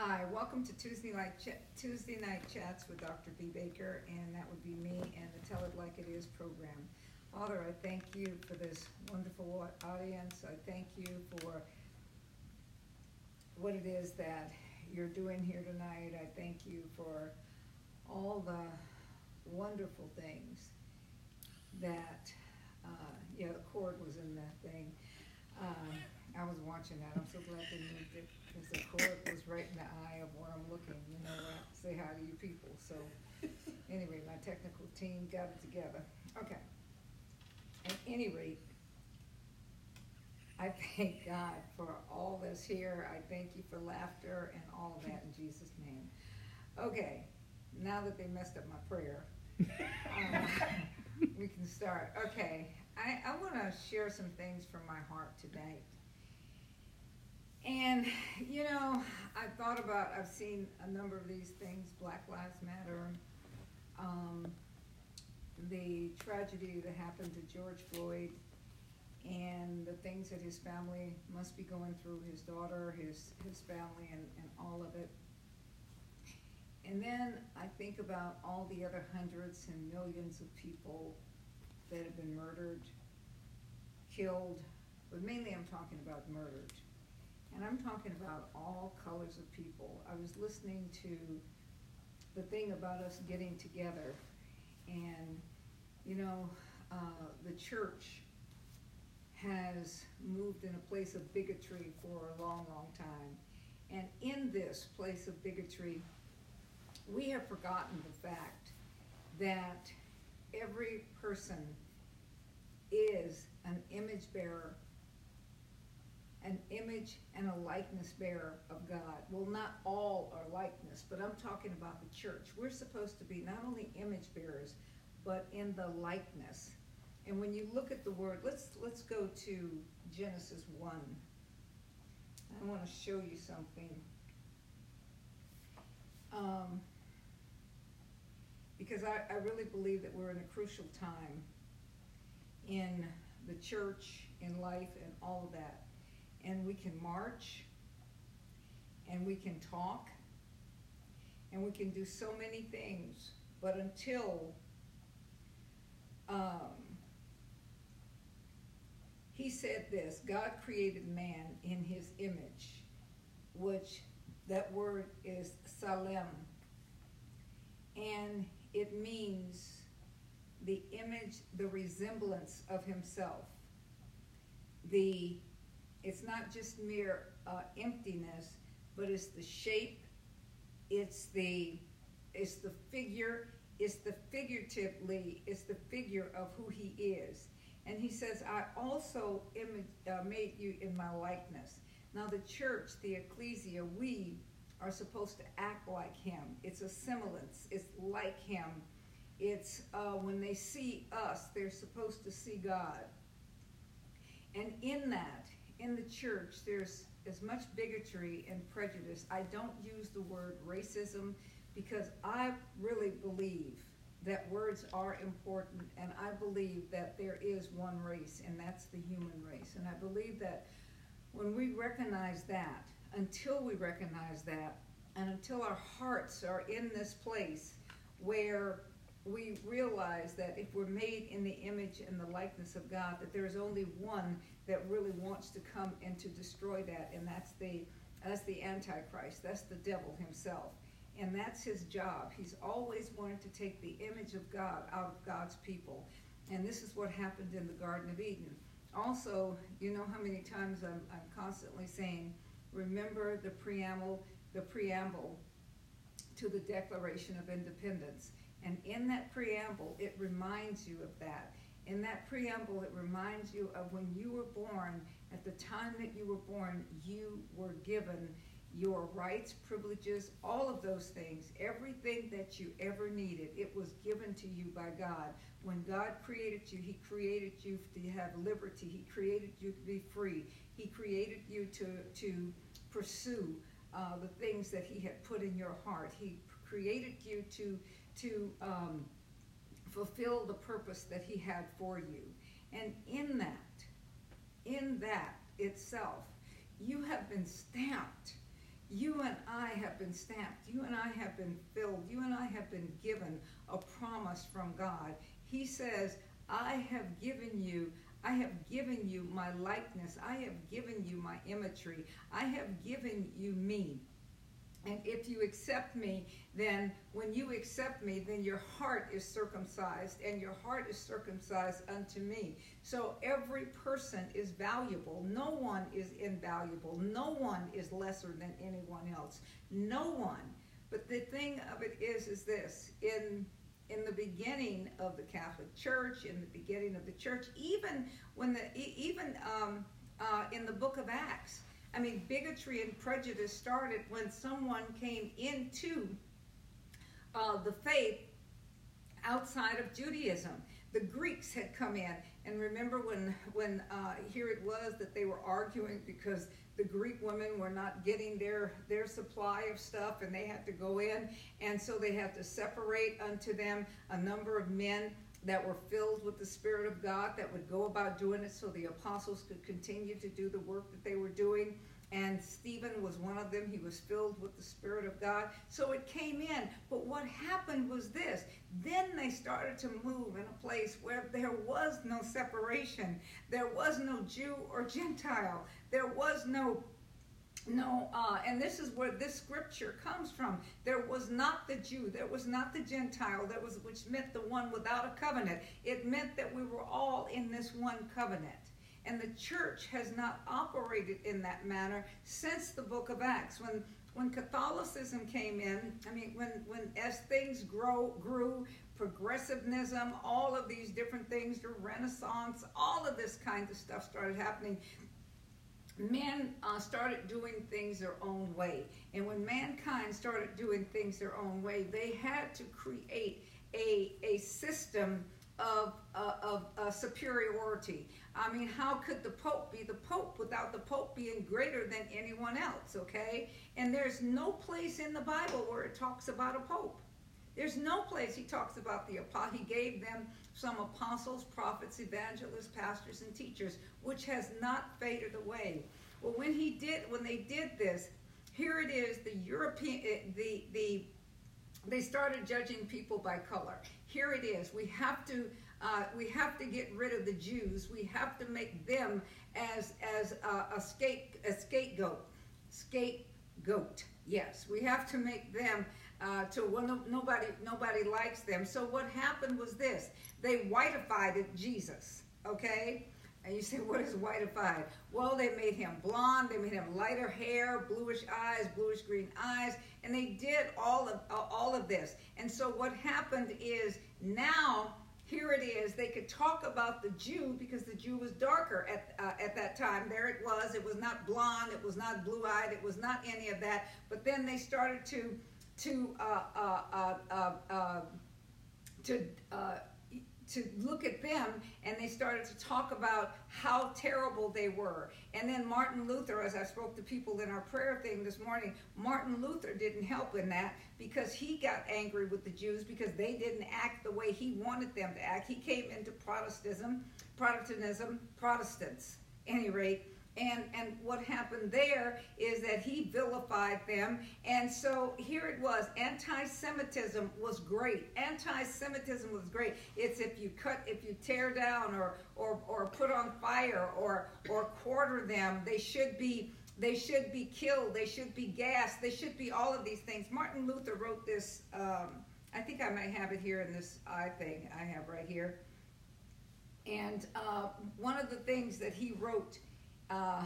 Hi, welcome to Tuesday night Ch- Tuesday night chats with Dr. B. Baker, and that would be me and the Tell It Like It Is program. Father, I thank you for this wonderful audience. I thank you for what it is that you're doing here tonight. I thank you for all the wonderful things that, uh, yeah, the cord was in that thing. Um, I was watching that. I'm so glad they moved it because the cord was right in the eye of where I'm looking. You know, I say hi to you people. So, anyway, my technical team got it together. Okay. At any rate, I thank God for all this here. I thank you for laughter and all of that in Jesus' name. Okay, now that they messed up my prayer, um, we can start. Okay, I, I want to share some things from my heart tonight. And, you know, I've thought about, I've seen a number of these things Black Lives Matter, um, the tragedy that happened to George Floyd, and the things that his family must be going through his daughter, his, his family, and, and all of it. And then I think about all the other hundreds and millions of people that have been murdered, killed, but mainly I'm talking about murdered. And I'm talking about all colors of people. I was listening to the thing about us getting together, and you know, uh, the church has moved in a place of bigotry for a long, long time. And in this place of bigotry, we have forgotten the fact that every person is an image bearer an image and a likeness bearer of God. Well, not all are likeness, but I'm talking about the church. We're supposed to be not only image bearers, but in the likeness. And when you look at the word, let's let's go to Genesis 1. I want to show you something. Um, because I, I really believe that we're in a crucial time in the church, in life, and all of that and we can march and we can talk and we can do so many things. But until um, he said this God created man in his image, which that word is salem. And it means the image, the resemblance of himself. The it's not just mere uh, emptiness, but it's the shape, it's the it's the figure, it's the figuratively, it's the figure of who he is. And he says, I also uh, made you in my likeness. Now, the church, the ecclesia, we are supposed to act like him. It's a semblance, it's like him. It's uh, when they see us, they're supposed to see God. And in that, in the church, there's as much bigotry and prejudice. I don't use the word racism because I really believe that words are important, and I believe that there is one race, and that's the human race. And I believe that when we recognize that, until we recognize that, and until our hearts are in this place where we realize that if we're made in the image and the likeness of God, that there is only one that really wants to come and to destroy that, and that's the that's the Antichrist. That's the devil himself. And that's his job. He's always wanted to take the image of God out of God's people. And this is what happened in the Garden of Eden. Also, you know how many times I'm, I'm constantly saying, remember the preamble, the preamble to the Declaration of Independence. And in that preamble, it reminds you of that. In that preamble, it reminds you of when you were born, at the time that you were born, you were given your rights, privileges, all of those things, everything that you ever needed, it was given to you by God. When God created you, He created you to have liberty. He created you to be free. He created you to, to pursue uh, the things that He had put in your heart. He created you to to um, fulfill the purpose that He had for you. And in that, in that itself, you have been stamped. you and I have been stamped. You and I have been filled. You and I have been given a promise from God. He says, I have given you I have given you my likeness. I have given you my imagery. I have given you me. And if you accept me, then when you accept me, then your heart is circumcised, and your heart is circumcised unto me. So every person is valuable. No one is invaluable. No one is lesser than anyone else. No one. But the thing of it is, is this in in the beginning of the Catholic Church, in the beginning of the church, even when the even um, uh, in the Book of Acts, I mean, bigotry and prejudice started when someone came into uh, the faith outside of Judaism. The Greeks had come in, and remember when when uh, here it was that they were arguing because the Greek women were not getting their their supply of stuff, and they had to go in, and so they had to separate unto them a number of men that were filled with the Spirit of God that would go about doing it so the apostles could continue to do the work that they were doing. And Stephen was one of them. He was filled with the Spirit of God. So it came in. But what happened was this then they started to move in a place where there was no separation, there was no Jew or Gentile, there was no no, uh, and this is where this scripture comes from. There was not the Jew, there was not the Gentile, that was which meant the one without a covenant. It meant that we were all in this one covenant. And the church has not operated in that manner since the book of Acts. When when Catholicism came in, I mean, when, when as things grow grew, progressivism, all of these different things, the Renaissance, all of this kind of stuff started happening men uh, started doing things their own way. And when mankind started doing things their own way, they had to create a, a system of, uh, of uh, superiority. I mean, how could the Pope be the Pope without the Pope being greater than anyone else, okay? And there's no place in the Bible where it talks about a Pope. There's no place he talks about the apostle. He gave them some apostles, prophets, evangelists, pastors, and teachers, which has not faded away. Well, when he did, when they did this, here it is. The European, eh, the the they started judging people by color. Here it is. We have to uh, we have to get rid of the Jews. We have to make them as as a, a, scape, a scapegoat. Scapegoat. Yes, we have to make them uh, to when nobody nobody likes them. So what happened was this: they whiteified Jesus. Okay. And you say, what is whiteified? Well, they made him blonde, they made him lighter hair, bluish eyes, bluish green eyes, and they did all of all of this. And so what happened is now here it is. They could talk about the Jew because the Jew was darker at, uh, at that time. There it was. It was not blonde. It was not blue eyed. It was not any of that. But then they started to to uh, uh, uh, uh, uh to to look at them and they started to talk about how terrible they were. And then Martin Luther, as I spoke to people in our prayer thing this morning, Martin Luther didn't help in that because he got angry with the Jews because they didn't act the way he wanted them to act. He came into Protestantism, Protestantism, Protestants, any rate and and what happened there is that he vilified them. And so here it was anti-semitism was great. Anti-semitism was great. It's if you cut if you tear down or or or put on fire or or quarter them they should be they should be killed. They should be gassed. They should be all of these things. Martin luther wrote this um, i think i might have it here in this i thing i have right here. And uh, one of the things that he wrote uh,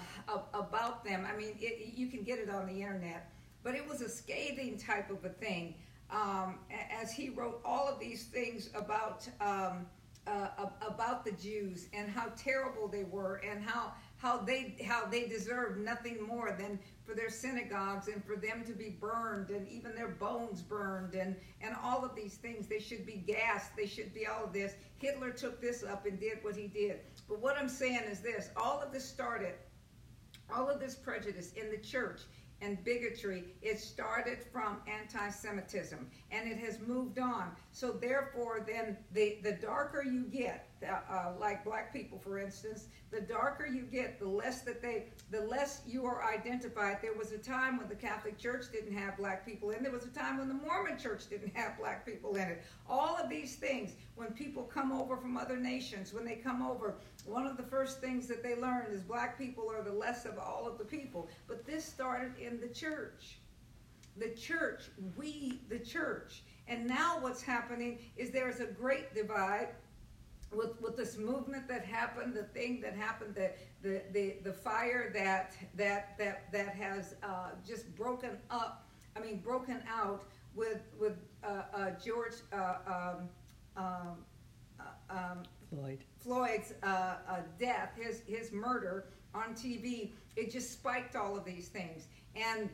about them. I mean, it, you can get it on the internet, but it was a scathing type of a thing. Um, as he wrote all of these things about um, uh, about the Jews and how terrible they were and how how they how they deserved nothing more than for their synagogues and for them to be burned and even their bones burned and and all of these things. They should be gassed. They should be all of this. Hitler took this up and did what he did. But what i'm saying is this. All of this started all of this prejudice in the church and bigotry it started from anti-semitism. And it has moved on so therefore then the the darker you get uh, like black people, for instance, the darker you get, the less that they, the less you are identified. There was a time when the Catholic Church didn't have black people in. There was a time when the Mormon Church didn't have black people in it. All of these things, when people come over from other nations, when they come over, one of the first things that they learn is black people are the less of all of the people. But this started in the church. The church, we, the church. And now what's happening is there's a great divide with, with this movement that happened, the thing that happened, the, the, the, the fire that, that, that, that has uh, just broken up, I mean, broken out with, with uh, uh, George uh, um, um, uh, um, Floyd. Floyd's uh, death, his, his murder on TV, it just spiked all of these things. And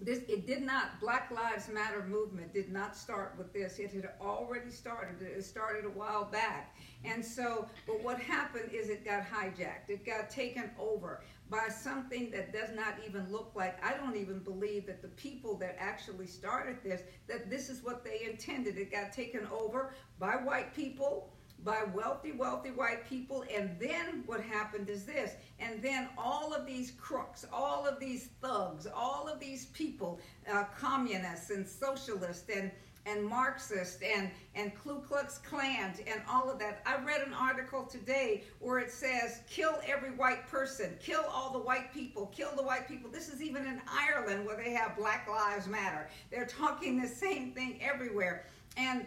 this it did not black lives matter movement did not start with this. It had already started it started a while back. And so but what happened is it got hijacked. It got taken over by something that does not even look like i don't even believe that the people that actually started this that this is what they intended. It got taken over by white people by wealthy, wealthy white people. And then what happened is this. And then all of these crooks, all of these thugs, all of these people, uh, communists and socialists and and Marxist and, and Ku Klux Klan and all of that. I read an article today where it says, kill every white person, kill all the white people, kill the white people. This is even in Ireland where they have Black Lives Matter. They're talking the same thing everywhere. And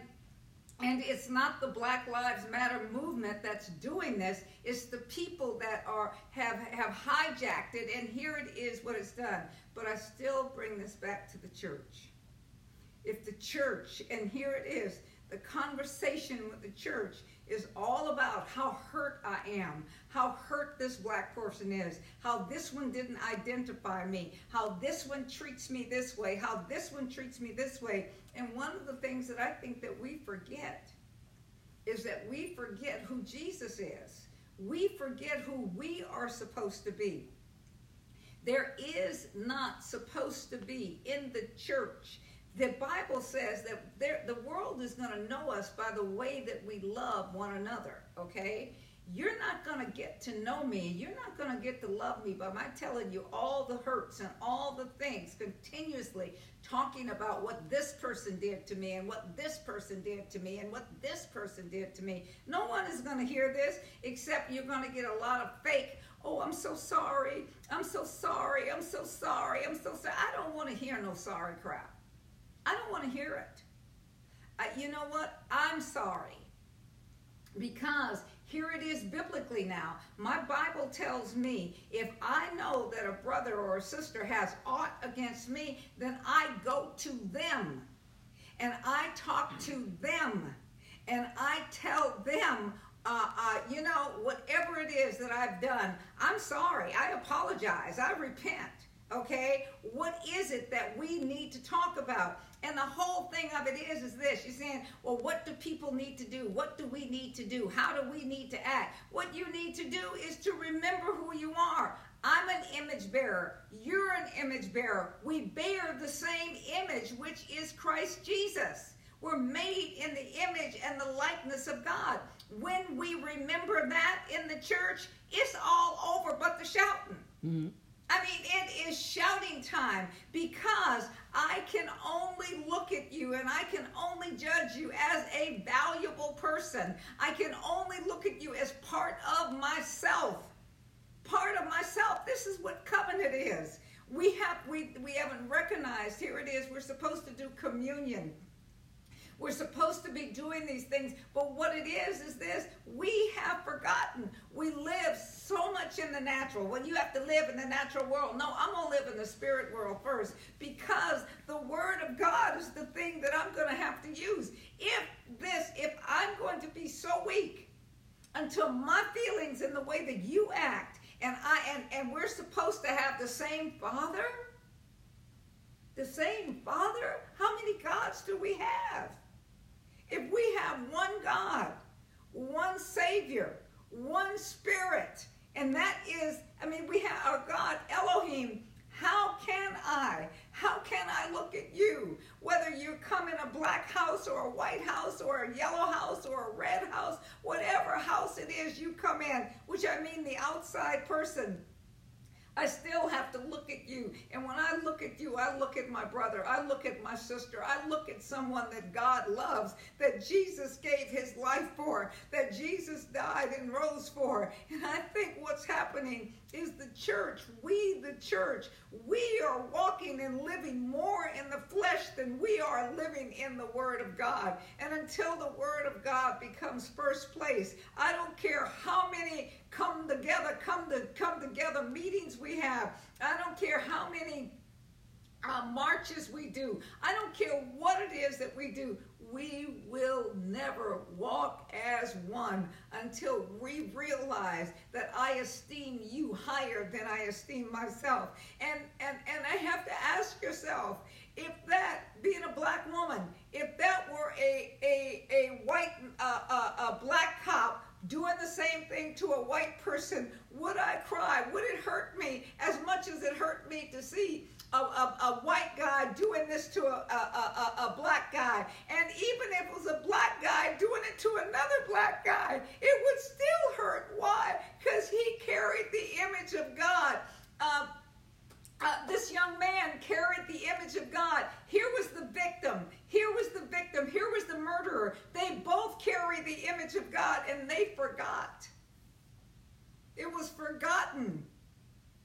and it's not the Black Lives Matter movement that's doing this. It's the people that are have have hijacked it, and here it is what it's done. But I still bring this back to the church. If the church, and here it is, the conversation with the church is all about how hurt I am, how hurt this black person is, how this one didn't identify me, how this one treats me this way, how this one treats me this way. And one of the things that I think that we forget is that we forget who Jesus is. We forget who we are supposed to be. There is not supposed to be in the church the Bible says that there, the world is going to know us by the way that we love one another, okay? You're not going to get to know me. You're not going to get to love me by my telling you all the hurts and all the things continuously talking about what this person did to me and what this person did to me and what this person did to me. No one is going to hear this except you're going to get a lot of fake, oh, I'm so sorry. I'm so sorry. I'm so sorry. I'm so sorry. I don't want to hear no sorry crap. I don't want to hear it. You know what? I'm sorry. Because here it is biblically now. My Bible tells me if I know that a brother or a sister has aught against me, then I go to them and I talk to them and I tell them, uh, uh, you know, whatever it is that I've done, I'm sorry. I apologize. I repent. Okay? What is it that we need to talk about? And the whole thing of it is, is this. You're saying, well, what do people need to do? What do we need to do? How do we need to act? What you need to do is to remember who you are. I'm an image bearer. You're an image bearer. We bear the same image, which is Christ Jesus. We're made in the image and the likeness of God. When we remember that in the church, it's all over but the shouting. Mm-hmm. I mean, it is shouting time because I can only look at you and I can only judge you as a valuable person. I can only look at you as part of myself. Part of myself. This is what covenant is. We have we we haven't recognized. Here it is. We're supposed to do communion. We're supposed to be doing these things, but what it is is this we have forgotten. We live so much in the natural. When you have to live in the natural world, no, I'm going to live in the spirit world first because the Word of God is the thing that I'm going to have to use. If this, if I'm going to be so weak until my feelings and the way that you act, and I and, and we're supposed to have the same Father, the same Father, how many gods do we have? If we have one God, one Savior, one Spirit, and that is, I mean, we have our God, Elohim. How can I, how can I look at you, whether you come in a black house or a white house or a yellow house or a red house, whatever house it is you come in, which I mean the outside person, I still have to look at you. And when I look at you, I look at my brother, I look at my sister, I look at someone that God loves, that Jesus gave his life for, that Jesus died and rose for. And I think what's happening is the church, we, the church, we are walking and living more in the flesh than we are living in the Word of God. And until the Word of God becomes first place, I don't care how many come together, come to come together meetings we have. I don't care how many uh, marches we do. I don't care what it is that we do. We will never walk as one until we realize that I esteem you higher than I esteem myself. And and and I have to ask yourself, if that being a black woman, if that were a a a white uh, uh, a black cop doing the same thing to a white person, would I cry? Would it hurt me as much as it hurt me to see a, a, a white guy doing this to a, a, a, black guy? And even if it was a black guy doing it to another black guy, it would still hurt. Why? Because he carried the image of God. Uh, uh, this young man carried the image of God. Here was the victim. Here was the victim. Here was the murderer. They both carry the image of God and they forgot. It was forgotten.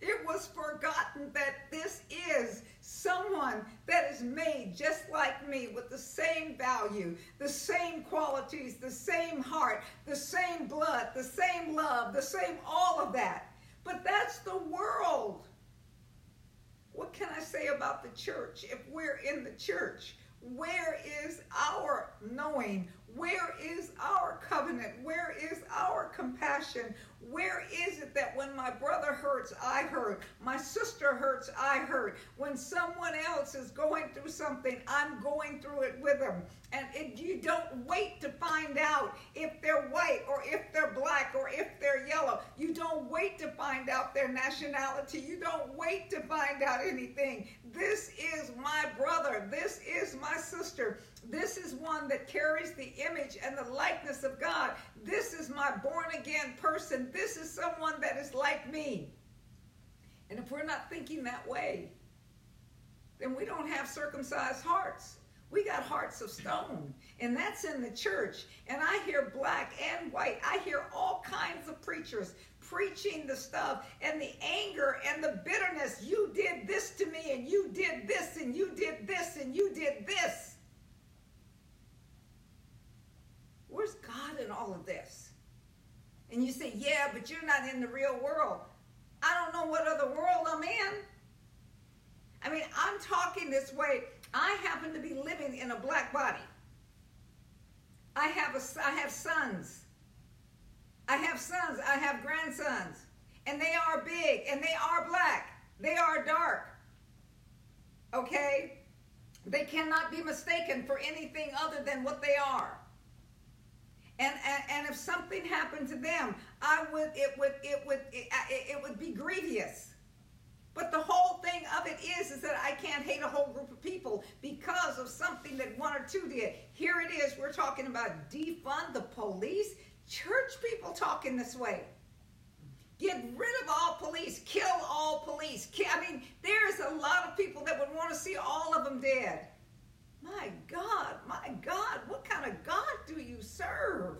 It was forgotten that this is someone that is made just like me with the same value, the same qualities, the same heart, the same blood, the same love, the same all of that. But that's the world. What can I say about the church? If we're in the church, where is our knowing? Where is our covenant? Where is our compassion? Where is it that when my brother hurts, I hurt? My sister hurts, I hurt. When someone else is going through something, I'm going through it with them. And it, you don't wait to find out if they're white or if they're black or if they're yellow. You don't wait to find out their nationality. You don't wait to find out anything. This is my brother. This is my sister. This is one that carries the image and the likeness of God. This is my born again person. This is someone that is like me. And if we're not thinking that way, then we don't have circumcised hearts. We got hearts of stone, and that's in the church. And I hear black and white. I hear all kinds of preachers preaching the stuff and the anger and the bitterness. You did this to me, and you did this, and you did this, and you did this. Where's God in all of this? And you say, yeah, but you're not in the real world. I don't know what other world I'm in. I mean, I'm talking this way. I happen to be living in a black body. I have a, I have sons. I have sons. I have grandsons. And they are big and they are black. They are dark. Okay? They cannot be mistaken for anything other than what they are. And, and, and if something happened to them, I would it would it would it, it would be grievous. But the whole thing of it is, is that I can't hate a whole group of people because of something that one or two did. Here it is. We're talking about defund the police. Church people talking this way. Get rid of all police. Kill all police. I mean, there's a lot of people that would want to see all of them dead. My God, my God, what kind of God do you serve?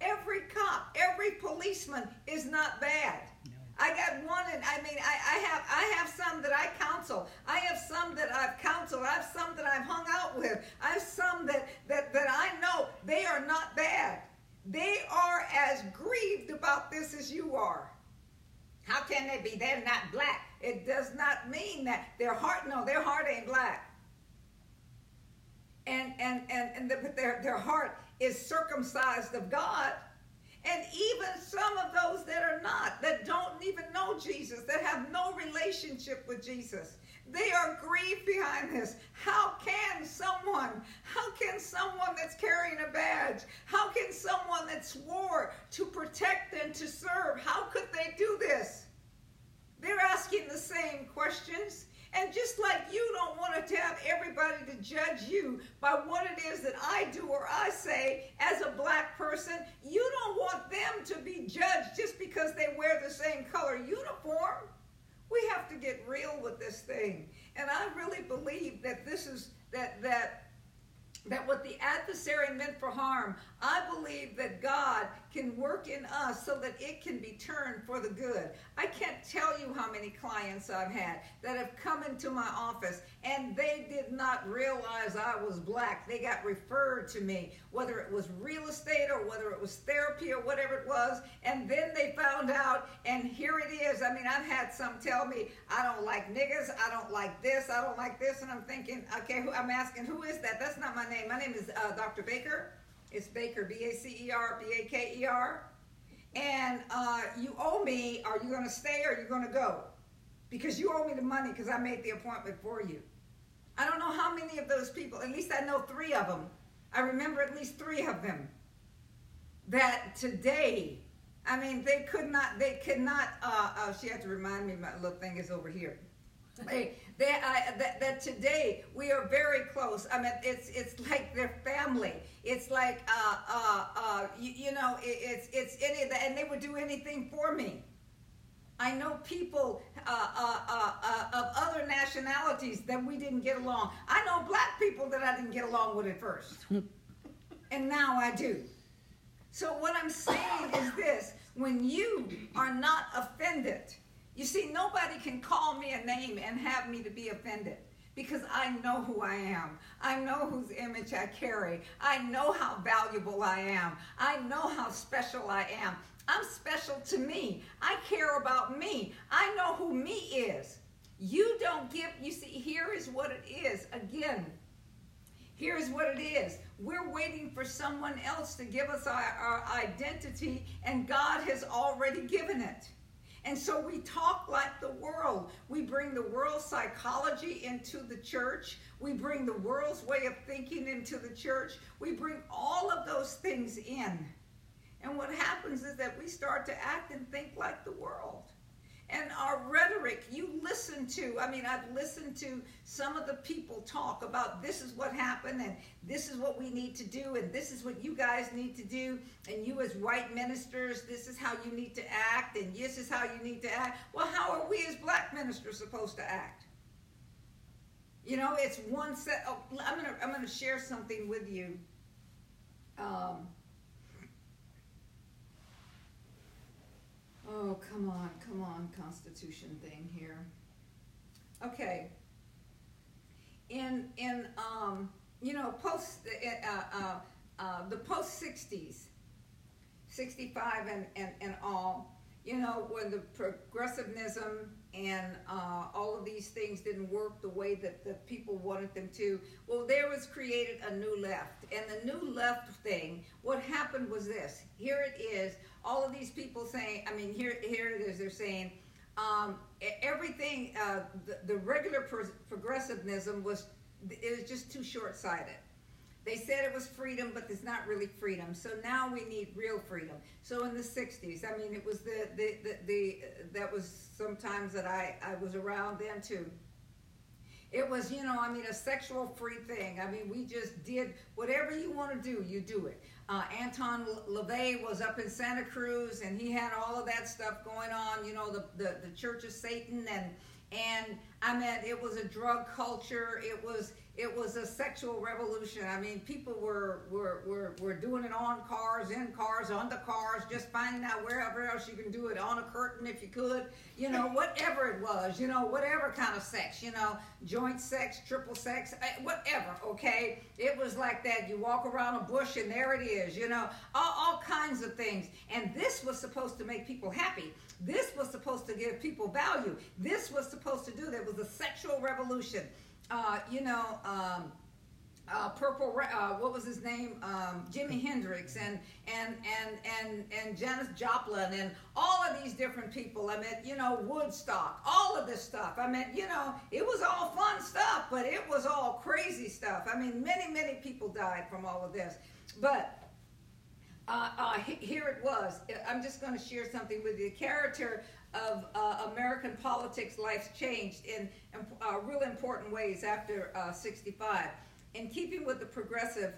Every cop, every policeman is not bad. No. I got one, and I mean, I, I have I have some that I counsel. I have some that I've counseled. I have some that I've hung out with. I have some that that that I know they are not bad. They are as grieved about this as you are. How can they be? They're not black. It does not mean that their heart. No, their heart ain't black and and and, and the, their, their heart is circumcised of God. And even some of those that are not, that don't even know Jesus, that have no relationship with Jesus, they are grieved behind this. How can someone, how can someone that's carrying a badge, how can someone that swore to protect and to serve, how could they do this? They're asking the same questions. And just like you don't want to have everybody to judge you by what it is that I do or I say as a black person, you don't want them to be judged just because they wear the same color uniform. We have to get real with this thing. And I really believe that this is that that that what the adversary meant for harm, I believe that God can work in us so that it can be turned for the good. I can't tell you how many clients I've had that have come into my office and they did not realize I was black. They got referred to me, whether it was real estate or whether it was therapy or whatever it was, and then they found out, and here it is. I mean, I've had some tell me, I don't like niggas, I don't like this, I don't like this, and I'm thinking, okay, I'm asking, who is that? That's not my name. My name is uh, Dr. Baker. It's Baker, B A C E R, B A K E R. And uh, you owe me, are you going to stay or are you going to go? Because you owe me the money because I made the appointment for you. I don't know how many of those people, at least I know three of them. I remember at least three of them that today, I mean, they could not, they could not, uh, uh, she had to remind me, my little thing is over here. They, they, I, that, that today we are very close. I mean, it's it's like their family. It's like, uh, uh, uh, you, you know, it, it's it's any of that, and they would do anything for me. I know people uh, uh, uh, uh, of other nationalities that we didn't get along. I know black people that I didn't get along with at first, and now I do. So what I'm saying is this: when you are not offended you see, nobody can call me a name and have me to be offended because I know who I am. I know whose image I carry. I know how valuable I am. I know how special I am. I'm special to me. I care about me. I know who me is. You don't give, you see, here is what it is. Again, here's what it is. We're waiting for someone else to give us our, our identity, and God has already given it. And so we talk like the world. We bring the world's psychology into the church. We bring the world's way of thinking into the church. We bring all of those things in. And what happens is that we start to act and think like the world and our rhetoric you listen to i mean i've listened to some of the people talk about this is what happened and this is what we need to do and this is what you guys need to do. And you as white ministers this is how you need to act and this is how you need to act. Well how are we as black ministers supposed to act? You know it's one set oh, i'm gonna i'm gonna share something with you. Um, Oh, come on, come on, Constitution thing here. Okay. In in um, you know post uh, uh, uh, the post '60s, '65 and, and and all. You know when the progressivism and uh, all of these things didn't work the way that the people wanted them to. Well, there was created a new left, and the new left thing. What happened was this. Here it is all of these people saying, I mean, here, here it is, they're saying, um, everything, uh, the, the, regular pro- progressivism was, it was just too short-sighted. They said it was freedom, but it's not really freedom. So now we need real freedom. So in the 60s, I mean, it was the, the, the, the that was sometimes that I, I was around then too. It was, you know, I mean, a sexual free thing. I mean, we just did whatever you want to do, you do it. Uh, Anton LaVey was up in Santa Cruz, and he had all of that stuff going on. You know, the the, the Church of Satan, and and I mean, it was a drug culture. It was it was a sexual revolution. I mean, people were, were, were, were doing it on cars, in cars, on the cars, just finding out wherever else you can do it, on a curtain if you could, you know, whatever it was, you know, whatever kind of sex, you know, joint sex, triple sex, eh, whatever, okay? It was like that. You walk around a bush and there it is, you know, all, all kinds of things. And this was supposed to make people happy. This was supposed to give people value. This was supposed to do, there was a sexual revolution uh, you know, um, uh, Purple, uh, what was his name? Um, Jimi Hendrix and and and and and Janis Joplin and all of these different people. I mean, you know, Woodstock, all of this stuff. I mean, you know, it was all fun stuff, but it was all crazy stuff. I mean, many many people died from all of this, but. Uh, uh, here it was. I'm just going to share something with you. The character of uh, American politics, life's changed in uh, real important ways after uh, 65. In keeping with the progressive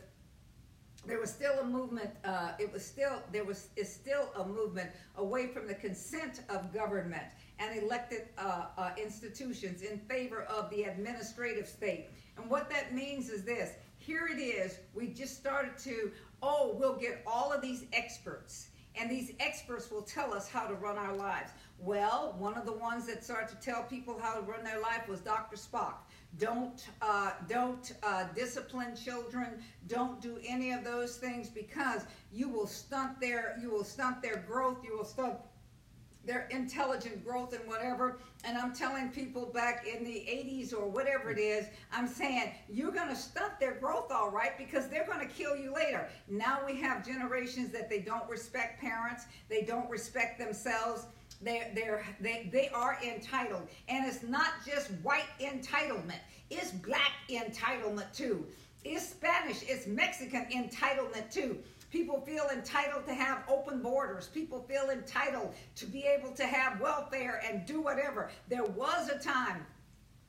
there was still a movement. Uh, it was still there was is still a movement away from the consent of government and elected uh, uh, institutions in favor of the administrative state. And what that means is this: here it is. We just started to. Oh, we'll get all of these experts, and these experts will tell us how to run our lives. Well, one of the ones that started to tell people how to run their life was Dr. Spock. Don't uh, don't uh, discipline children. Don't do any of those things because you will stunt their you will stunt their growth. You will stunt their intelligent growth and whatever. And I'm telling people back in the 80s or whatever it is, I'm saying you're going to stunt their growth all right because they're going to kill you later. Now we have generations that they don't respect parents, they don't respect themselves they're, they're, they, they are entitled. And it's not just white entitlement, it's black entitlement too. It's Spanish, it's Mexican entitlement too. People feel entitled to have open borders. People feel entitled to be able to have welfare and do whatever. There was a time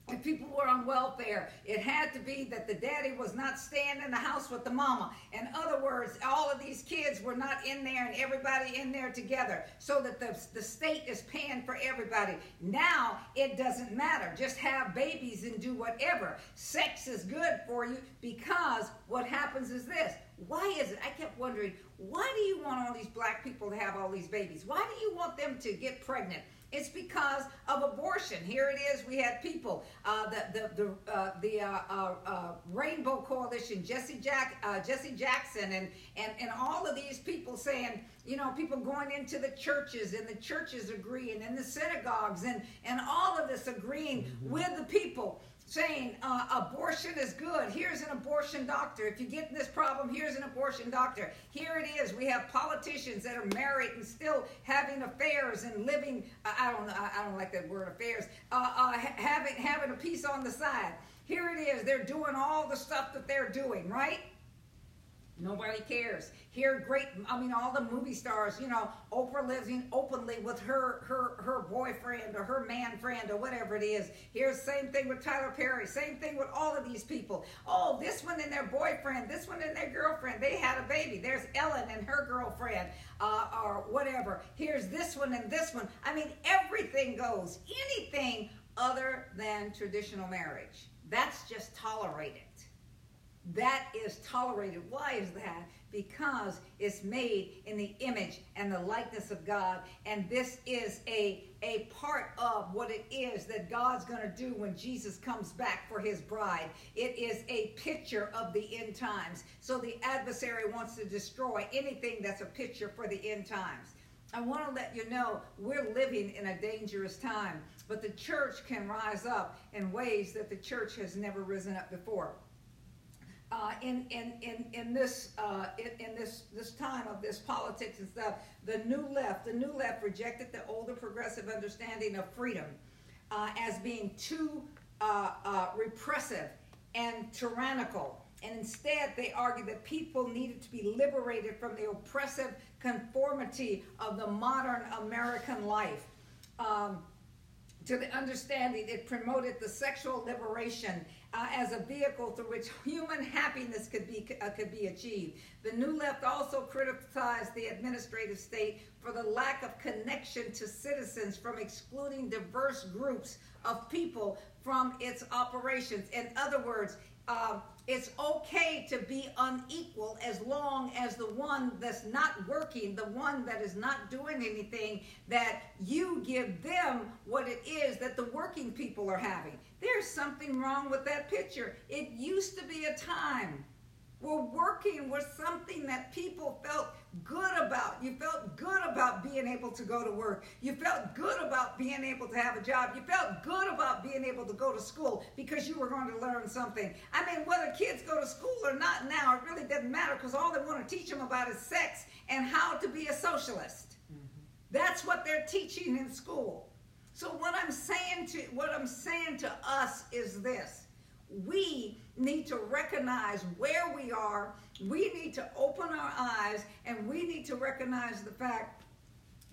if people were on welfare, it had to be that the daddy was not staying in the house with the mama. In other words, all of these kids were not in there and everybody in there together so that the, the state is paying for everybody. Now it doesn't matter. Just have babies and do whatever. Sex is good for you because what happens is this. Why is it? I kept wondering, why do you want all these black people to have all these babies? Why do you want them to get pregnant? It's because of abortion. Here it is. We had people, uh, the the the, uh, the uh, uh, uh Rainbow Coalition, Jesse Jack, uh, Jesse Jackson, and and and all of these people saying, you know, people going into the churches and the churches agreeing, and the synagogues, and and all of this agreeing mm-hmm. with the people saying uh, abortion is good. Here's an abortion doctor. If you get this problem, here's an abortion doctor. Here it is. We have politicians that are married and still having affairs and living. Uh, I don't. I don't like that word affairs. Uh, uh having having a piece on the side. Here it is. They're doing all the stuff that they're doing, right? Nobody cares. Here, great. I mean, all the movie stars. You know, Oprah living openly with her her her boyfriend or her man friend or whatever it is. Here's same thing with Tyler Perry. Same thing with all of these people. Oh, this one and their boyfriend. This one and their girlfriend. They had a baby. There's Ellen and her girlfriend, uh, or whatever. Here's this one and this one. I mean, everything goes. Anything other than traditional marriage. That's just tolerated that is tolerated. Why is that? Because it's made in the image and the likeness of God. And this is a, a part of what it is that God's going to do when Jesus comes back for his bride. It is a picture of the end times. So the adversary wants to destroy anything that's a picture for the end times. I want to let you know we're living in a dangerous time, but the church can rise up in ways that the church has never risen up before uh, in, in, in, in this uh, in, in, this this time of this politics and stuff, the new left, the new left rejected the older progressive understanding of freedom uh, as being too uh, uh, repressive and tyrannical. And instead, they argued that people needed to be liberated from the oppressive conformity of the modern American life. Um, to the understanding it promoted the sexual liberation uh, as a vehicle through which human happiness could be uh, could be achieved. The New Left also criticized the administrative state for the lack of connection to citizens from excluding diverse groups of people from its operations. In other words, uh, it's okay to be unequal as long as the one that's not working, the one that is not doing anything, that you give them what it is that the working people are having. There's something wrong with that picture. It used to be a time where working was something that people felt good about. You felt good about being able to go to work. You felt good about being able to have a job. You felt good about being able to go to school because you were going to learn something. I mean, whether kids go to school or not now, it really doesn't matter because all they want to teach them about is sex and how to be a socialist. Mm-hmm. That's what they're teaching in school. So what I'm saying to what I'm saying to us is this. We need to recognize where we are. We need to open our eyes and we need to recognize the fact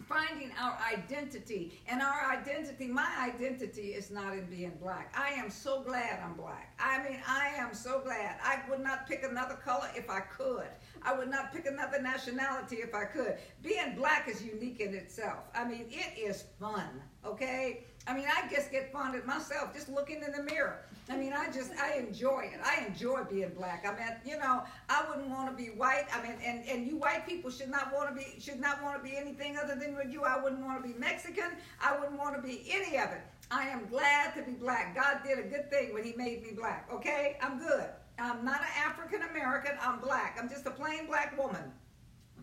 finding our identity. And our identity, my identity is not in being black. I am so glad I'm black. I mean, I am so glad. I would not pick another color if I could. I would not pick another nationality if I could. Being black is unique in itself. I mean, it is fun, okay? I mean, I just get fond of myself just looking in the mirror. I mean, I just, I enjoy it. I enjoy being black. I mean, you know, I wouldn't want to be white. I mean, and, and you white people should not want to be, should not want to be anything other than what you. I wouldn't want to be Mexican. I wouldn't want to be any of it. I am glad to be black. God did a good thing when he made me black, okay? I'm good. I'm not an African American. I'm black. I'm just a plain black woman.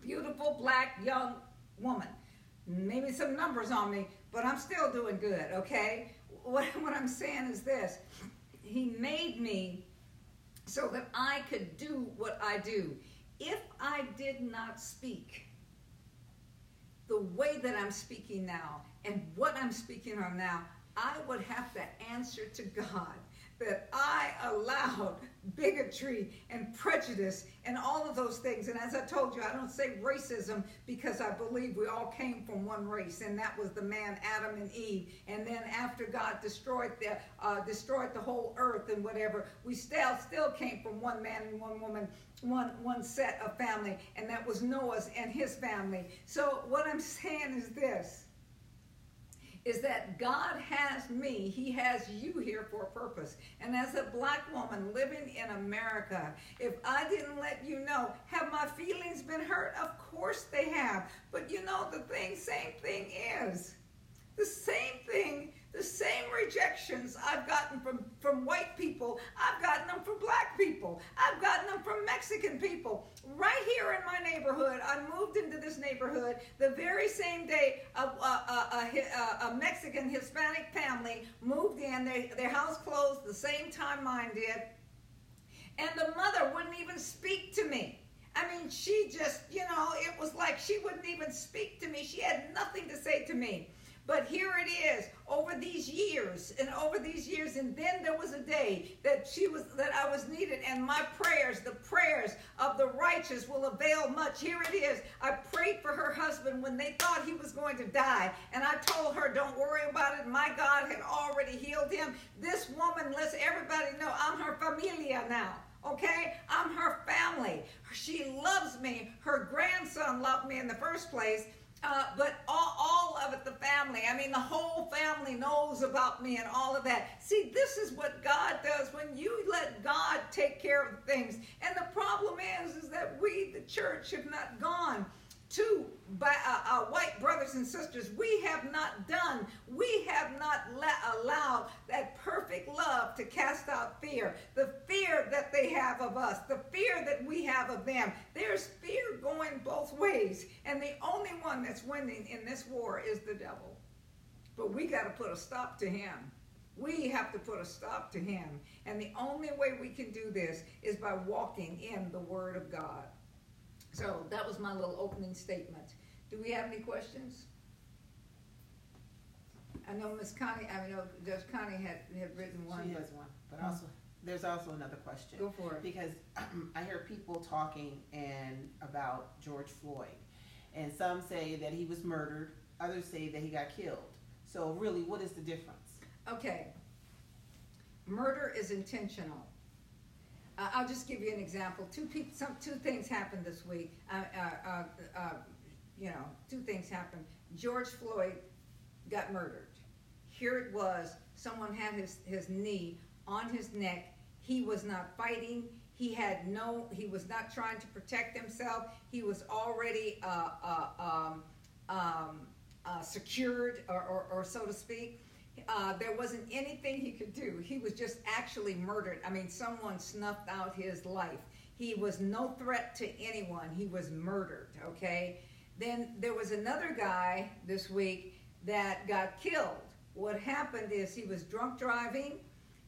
Beautiful, black, young woman. Maybe some numbers on me, but I'm still doing good, okay? What, what I'm saying is this He made me so that I could do what I do. If I did not speak the way that I'm speaking now and what I'm speaking on now, I would have to answer to God that I allowed bigotry and prejudice and all of those things. And as I told you, I don't say racism because I believe we all came from one race, and that was the man Adam and Eve. And then after God destroyed the uh, destroyed the whole earth and whatever, we still still came from one man and one woman, one one set of family, and that was Noah's and his family. So what I'm saying is this is that God has me, He has you here for a purpose. And as a black woman living in America, if I didn't let you know, have my feelings been hurt? Of course they have. But you know, the thing, same thing is, the same thing the same rejections I've gotten from, from white people, I've gotten them from black people. I've gotten them from Mexican people. Right here in my neighborhood, I moved into this neighborhood the very same day a, a, a, a Mexican Hispanic family moved in. They, their house closed the same time mine did. And the mother wouldn't even speak to me. I mean, she just, you know, it was like she wouldn't even speak to me. She had nothing to say to me. But here it is over these years and over these years. And then there was a day that she was that I was needed, and my prayers, the prayers of the righteous, will avail much. Here it is. I prayed for her husband when they thought he was going to die. And I told her, Don't worry about it. My God had already healed him. This woman lets everybody know I'm her familia now. Okay? I'm her family. She loves me. Her grandson loved me in the first place. Uh, but all, all of it, the family, I mean, the whole family knows about me and all of that. See, this is what God does when you let God take care of things. And the problem is, is that we, the church, have not gone to by, uh, uh, white brothers and sisters, we have not done, we have not let, allowed that perfect love to cast out fear. The fear that they have of us, the fear that we have of them. There's fear going both ways. And the only one that's winning in this war is the devil. But we got to put a stop to him. We have to put a stop to him. And the only way we can do this is by walking in the Word of God. So that was my little opening statement. Do we have any questions? I know Miss Connie, I know Judge Connie had, had written one. She has one, but also, there's also another question. Go for it. Because I hear people talking and about George Floyd. And some say that he was murdered, others say that he got killed. So really, what is the difference? Okay. Murder is intentional. Uh, I'll just give you an example. Two people, some two things happened this week. Uh, uh, uh, uh you know, two things happened. George Floyd got murdered. Here it was. Someone had his his knee on his neck. He was not fighting. He had no. He was not trying to protect himself. He was already uh, um, um, secured, or, or, or so to speak. Uh, there wasn't anything he could do. He was just actually murdered. I mean, someone snuffed out his life. He was no threat to anyone. He was murdered, okay? Then there was another guy this week that got killed. What happened is he was drunk driving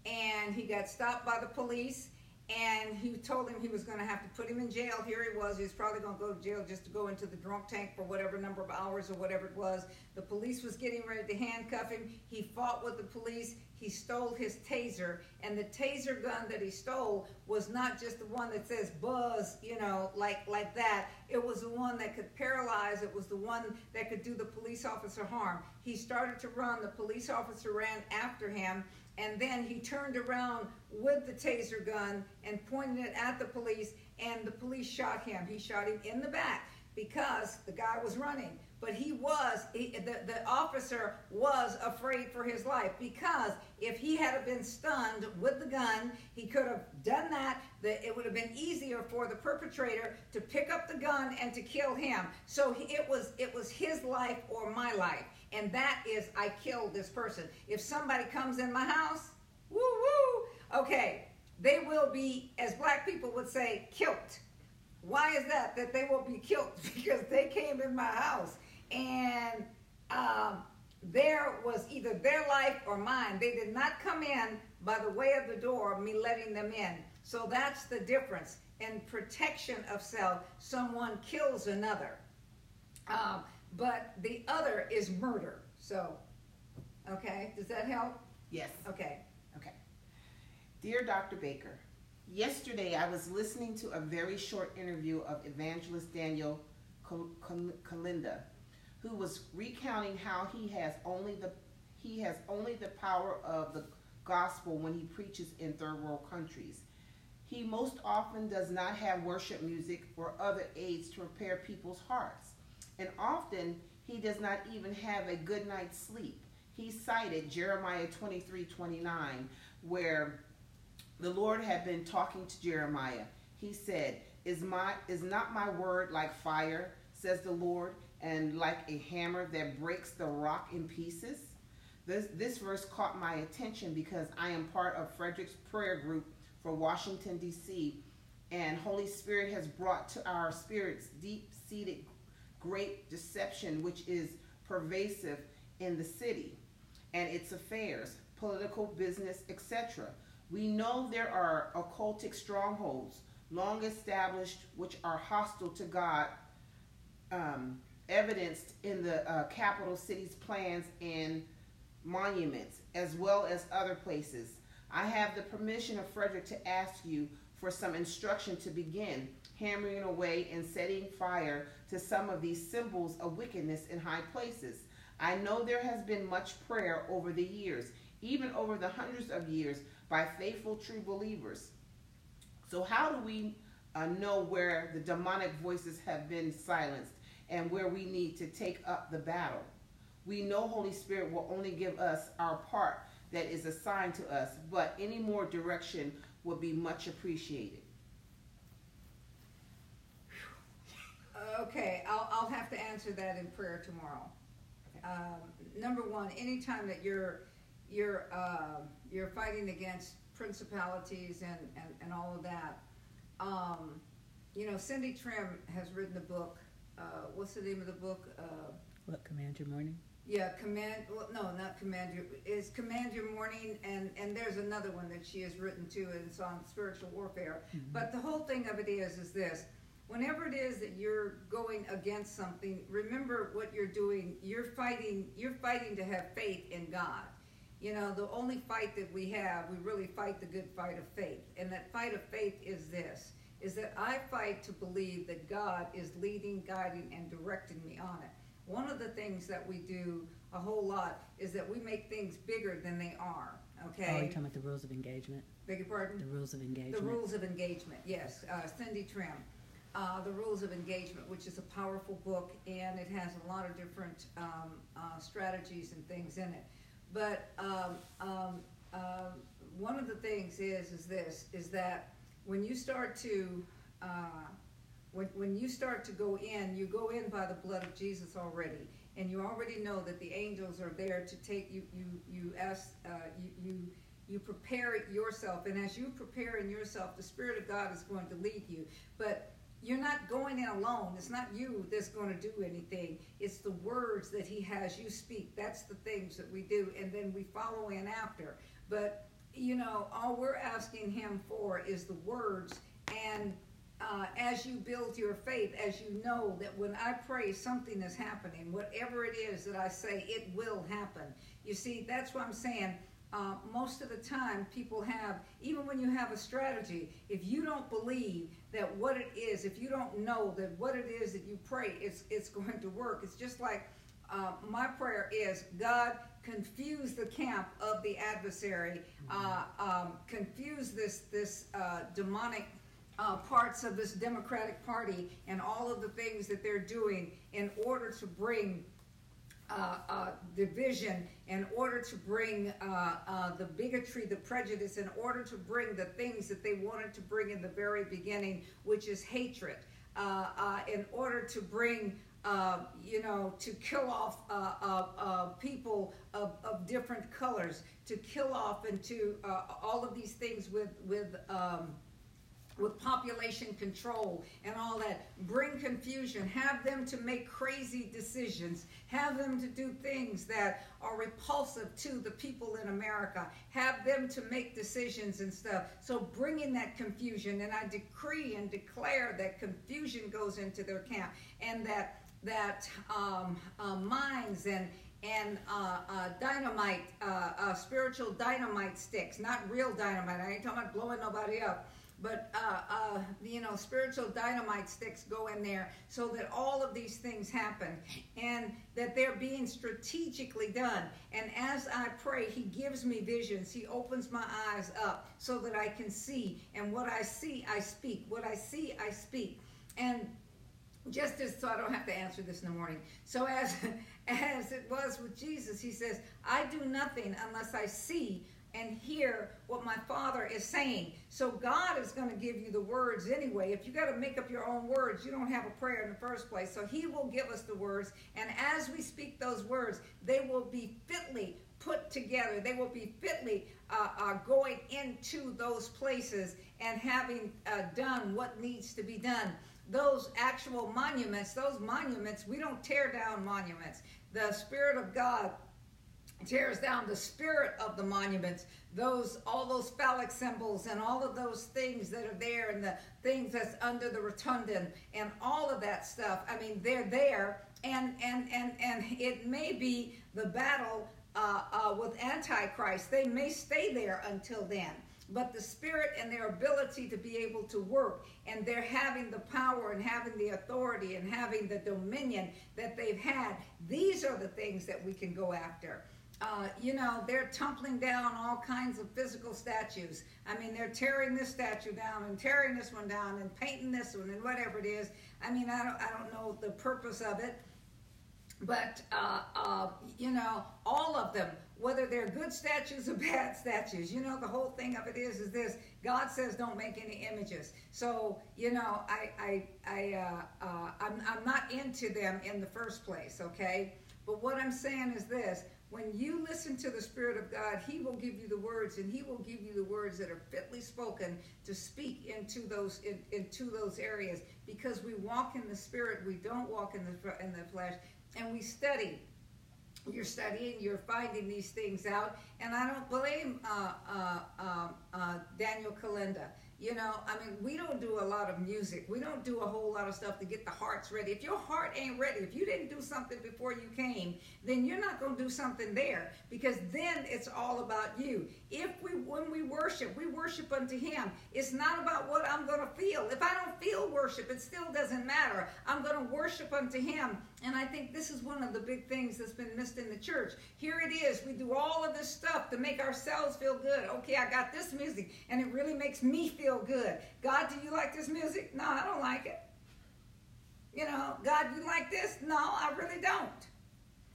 and he got stopped by the police and he told him he was going to have to put him in jail. Here he was. He was probably going to go to jail just to go into the drunk tank for whatever number of hours or whatever it was. The police was getting ready to handcuff him. He fought with the police. he stole his taser, and the taser gun that he stole was not just the one that says buzz, you know, like like that. It was the one that could paralyze. It was the one that could do the police officer harm. He started to run. The police officer ran after him, and then he turned around with the taser gun and pointed it at the police, and the police shot him. He shot him in the back because the guy was running. But he was he, the, the officer was afraid for his life because if he had been stunned with the gun he could have done that that it would have been easier for the perpetrator to pick up the gun and to kill him. So he, it was it was his life or my life and that is i killed this person if somebody comes in my house woo woo okay they will be as black people would say killed why is that? That they will be killed because they came in my house and um, there was either their life or mine. They did not come in by the way of the door, me letting them in. So that's the difference. In protection of self, someone kills another. Um, but the other is murder. So, okay, does that help? Yes. Okay. Okay. Dear Dr. Baker, yesterday I was listening to a very short interview of evangelist Daniel Kolenda who was recounting how he has only the he has only the power of the gospel when he preaches in third world countries. He most often does not have worship music or other aids to prepare people's hearts. And often he does not even have a good night's sleep. He cited Jeremiah 23 29, where the Lord had been talking to Jeremiah. He said, Is my is not my word like fire, says the Lord, and like a hammer that breaks the rock in pieces. This, this verse caught my attention because I am part of Frederick's prayer group for Washington, D.C., and Holy Spirit has brought to our spirits deep seated great deception, which is pervasive in the city and its affairs, political, business, etc. We know there are occultic strongholds long established which are hostile to God. Um, evidenced in the uh, capital city's plans and monuments, as well as other places. I have the permission of Frederick to ask you for some instruction to begin hammering away and setting fire to some of these symbols of wickedness in high places. I know there has been much prayer over the years, even over the hundreds of years, by faithful true believers. So, how do we uh, know where the demonic voices have been silenced and where we need to take up the battle. We know Holy Spirit will only give us our part that is assigned to us, but any more direction would be much appreciated. Okay, I'll, I'll have to answer that in prayer tomorrow. Um, number one, anytime that you're you're uh, you're fighting against principalities and, and, and all of that, um, you know, Cindy Trimm has written a book uh, what's the name of the book? Uh, what command your morning? Yeah, command. Well, no, not command your. Is command your morning, and and there's another one that she has written too, and it's on spiritual warfare. Mm-hmm. But the whole thing of it is, is this: whenever it is that you're going against something, remember what you're doing. You're fighting. You're fighting to have faith in God. You know, the only fight that we have, we really fight the good fight of faith, and that fight of faith is this: is that I fight to believe that God is leading, guiding, and directing me on it. One of the things that we do a whole lot is that we make things bigger than they are. Okay. Oh, you're talking about the rules of engagement. Beg your pardon. The rules of engagement. The rules of engagement. Yes, uh, Cindy Trimm. Uh, the Rules of Engagement, which is a powerful book, and it has a lot of different um, uh, strategies and things in it. But um, um, uh, one of the things is is this is that when you start to uh, when, when you start to go in, you go in by the blood of Jesus already, and you already know that the angels are there to take you. You you ask uh, you you you prepare yourself, and as you prepare in yourself, the Spirit of God is going to lead you. But you're not going in alone. It's not you that's going to do anything. It's the words that He has you speak. That's the things that we do, and then we follow in after. But you know, all we're asking him for is the words. And uh, as you build your faith, as you know that when I pray, something is happening. Whatever it is that I say, it will happen. You see, that's what I'm saying. Uh, most of the time people have, even when you have a strategy, if you don't believe that what it is, if you don't know that what it is that you pray, it's, it's going to work. It's just like uh, my prayer is God, confuse the camp of the adversary, uh, um, confuse this, this uh, demonic uh, parts of this Democratic Party and all of the things that they're doing in order to bring division, in order to bring uh, uh, the bigotry, the prejudice, in order to bring the things that they wanted to bring in the very beginning, which is hatred, uh, uh, in order to bring. you know, to kill off people of, of different colors, to kill off and to all of these things with with um, with population control and all that. Bring confusion. Have them to make crazy decisions. Have them to do things that are repulsive to the people in America. Have them to make decisions and stuff. So bring in that confusion. And I decree and declare that confusion goes into their camp and that that um, uh, minds and and uh, uh, dynamite, uh, uh, spiritual dynamite sticks, not real dynamite. I ain't talking about blowing nobody up but uh, uh, you know spiritual dynamite sticks go in there so that all of these things happen and that they're being strategically done. And as i pray he gives me visions. He opens my eyes up so that i can see. And what i see i speak. What i see i speak. And just as so i don't have to answer this in the morning. So as as it was with jesus he says i do nothing unless i see and hear what my father is saying. So God is going to give you the words anyway. If you got to make up your own words, you don't have a prayer in the first place. So he will give us the words, and as we speak those words, they will be fitly put together. They will be fitly uh, uh, going into those places and having uh, done what needs to be done. Those actual monuments, those monuments, we don't tear down monuments. The Spirit of God tears down the spirit of the monuments those all those phallic symbols and all of those things that are there and the things that's under the rotundum and all of that stuff. I mean they're there. And and and and it may be the battle uh, uh, with antichrist. They may stay there until then. But the spirit and their ability to be able to work and they're having the power and having the authority and having the dominion that they've had these are the things that we can go after uh, you know, they're tumbling down all kinds of physical statues. I mean, they're tearing this statue down and tearing this one down and painting this one and whatever it is. I mean, I don't, I don't know the purpose of it, but uh, uh, you know, all of them, whether they're good statues or bad statues, you know, the whole thing of it is, is this: God says, don't make any images. So, you know, I, I, I, uh, uh, I'm, I'm not into them in the first place, okay? But what I'm saying is this when you listen to the Spirit of God, He will give you the words, and He will give you the words that are fitly spoken to speak into those in, into those areas. Because we walk in the Spirit, we don't walk in the in the flesh, and we study. You're studying, you're finding these things out, and I don't blame uh, uh, uh, uh Daniel Kolenda. You know, I mean, we don't do a lot of music. We don't do a whole lot of stuff to get the hearts ready. If your heart ain't ready, if you didn't do something before you came, then you're not going to do something there because then it's all about you. If we, when we worship, we worship unto Him. It's not about what I'm going to feel. If I don't feel worship, it still doesn't matter. I'm going to worship unto Him. And I think this is one of the big things that's been missed in the church. Here it is. We do all of this stuff to make ourselves feel good. Okay, I got this music and it really makes me feel feel good. God, do you like this music? No, I don't like it. You know, God, you like this? No, I really don't.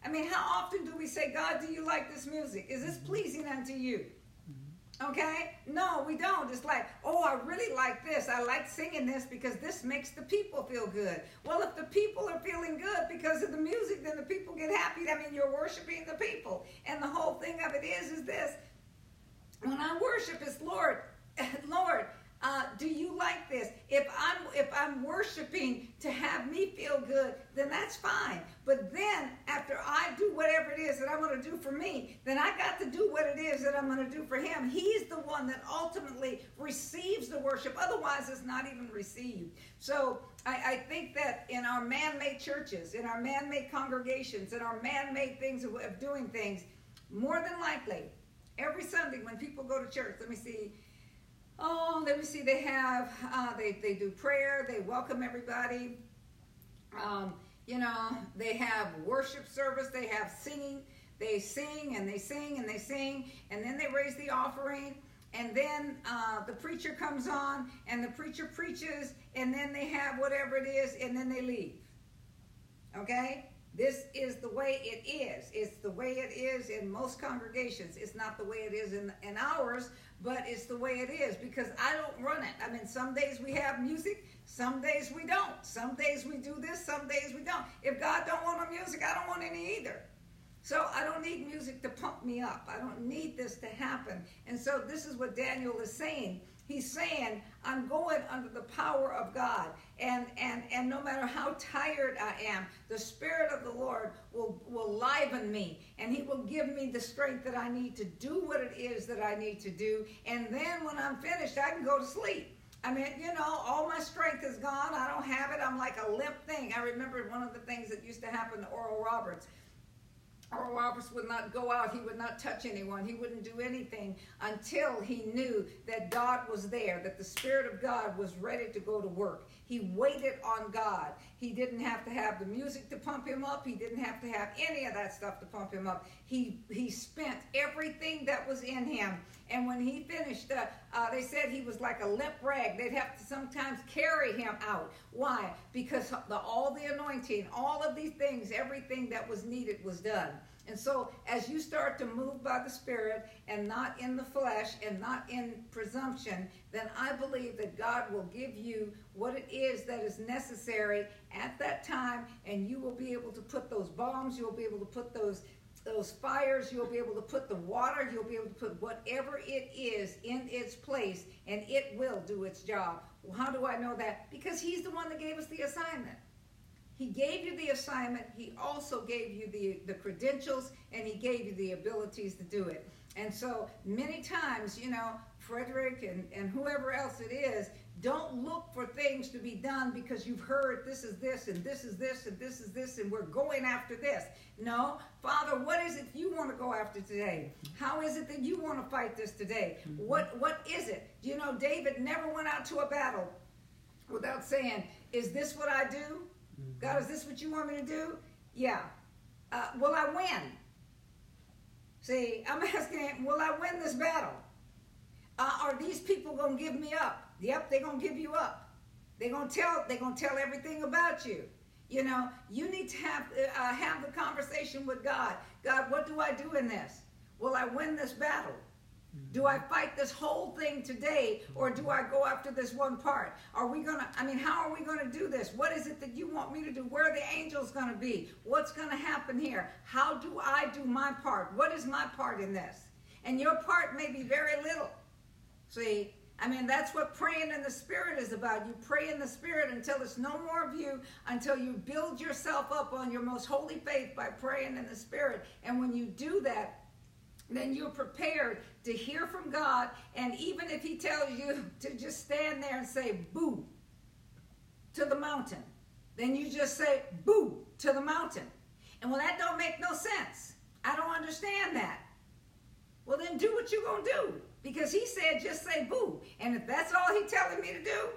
I mean, how often do we say, God, do you like this music? Is this mm-hmm. pleasing unto you? Mm-hmm. Okay? No, we don't. It's like, oh, I really like this. I like singing this because this makes the people feel good. Well, if the people are feeling good because of the music, then the people get happy. I mean, you're worshiping the people. And the whole thing of it is, is this. When I worship, it's Lord, Lord, uh, do you like this? If I'm if I'm worshiping to have me feel good, then that's fine. But then after I do whatever it is that I'm going to do for me, then I got to do what it is that I'm going to do for Him. He's the one that ultimately receives the worship. Otherwise, it's not even received. So I, I think that in our man-made churches, in our man-made congregations, in our man-made things of, of doing things, more than likely Every Sunday when people go to church, let me see. Oh, let me see. They have uh, they they do prayer. They welcome everybody. Um, you know, they have worship service. They have singing. They sing and they sing and they sing, and then they raise the offering. And then uh, the preacher comes on, and the preacher preaches, and then they have whatever it is, and then they leave. Okay? This is the way it is. It's the way it is in most congregations. It's not the way it is in, in ours, but it's the way it is because I don't run it. I mean, some days we have music, some days we don't. Some days we do this, some days we don't. If God don't want the music, I don't want any either. So I don't need music to pump me up. I don't need this to happen. And so this is what Daniel is saying. He's saying, I'm going under the power of God. And, and, and no matter how tired I am, the Spirit of the Lord will, will liven me and He will give me the strength that I need to do what it is that I need to do. And then when I'm finished, I can go to sleep. I mean, you know, all my strength is gone. I don't have it. I'm like a limp thing. I remember one of the things that used to happen to Oral Roberts. Oral Roberts would not go out. He would not touch anyone. He wouldn't do anything until he knew that God was there, that the Spirit of God was ready to go to work. He waited on God. He didn't have to have the music to pump him up. He didn't have to have any of that stuff to pump him up. He he spent everything that was in him. And when he finished, uh, uh, they said he was like a limp rag. They'd have to sometimes carry him out. Why? Because the, all the anointing, all of these things, everything that was needed was done. And so, as you start to move by the Spirit and not in the flesh and not in presumption, then I believe that God will give you what it is that is necessary at that time, and you will be able to put those bombs, you'll be able to put those those fires, you'll be able to put the water, you'll be able to put whatever it is in its place, and it will do its job. Well, how do I know that? Because He's the one that gave us the assignment. He gave you the assignment. He also gave you the, the credentials and he gave you the abilities to do it. And so many times, you know, Frederick and, and whoever else it is, don't look for things to be done because you've heard this is this and this is this and this is this and we're going after this. No, Father, what is it you want to go after today? How is it that you want to fight this today? Mm-hmm. What what is it? You know, David never went out to a battle without saying, "Is this what I do?" God, is this what you want me to do? Yeah. Uh, will I win? See, I'm asking, will I win this battle? Uh, are these people gonna give me up? Yep, they're gonna give you up. They're gonna tell. They're gonna tell everything about you. You know, you need to have uh, have the conversation with God. God, what do I do in this? Will I win this battle? Do I fight this whole thing today or do I go after this one part? Are we going to, I mean, how are we going to do this? What is it that you want me to do? Where are the angels going to be? What's going to happen here? How do I do my part? What is my part in this? And your part may be very little. See, I mean, that's what praying in the Spirit is about. You pray in the Spirit until it's no more of you, until you build yourself up on your most holy faith by praying in the Spirit. And when you do that, then you're prepared to hear from God. And even if He tells you to just stand there and say, boo, to the mountain, then you just say, boo, to the mountain. And well, that don't make no sense. I don't understand that. Well, then do what you're going to do. Because He said, just say boo. And if that's all He's telling me to do,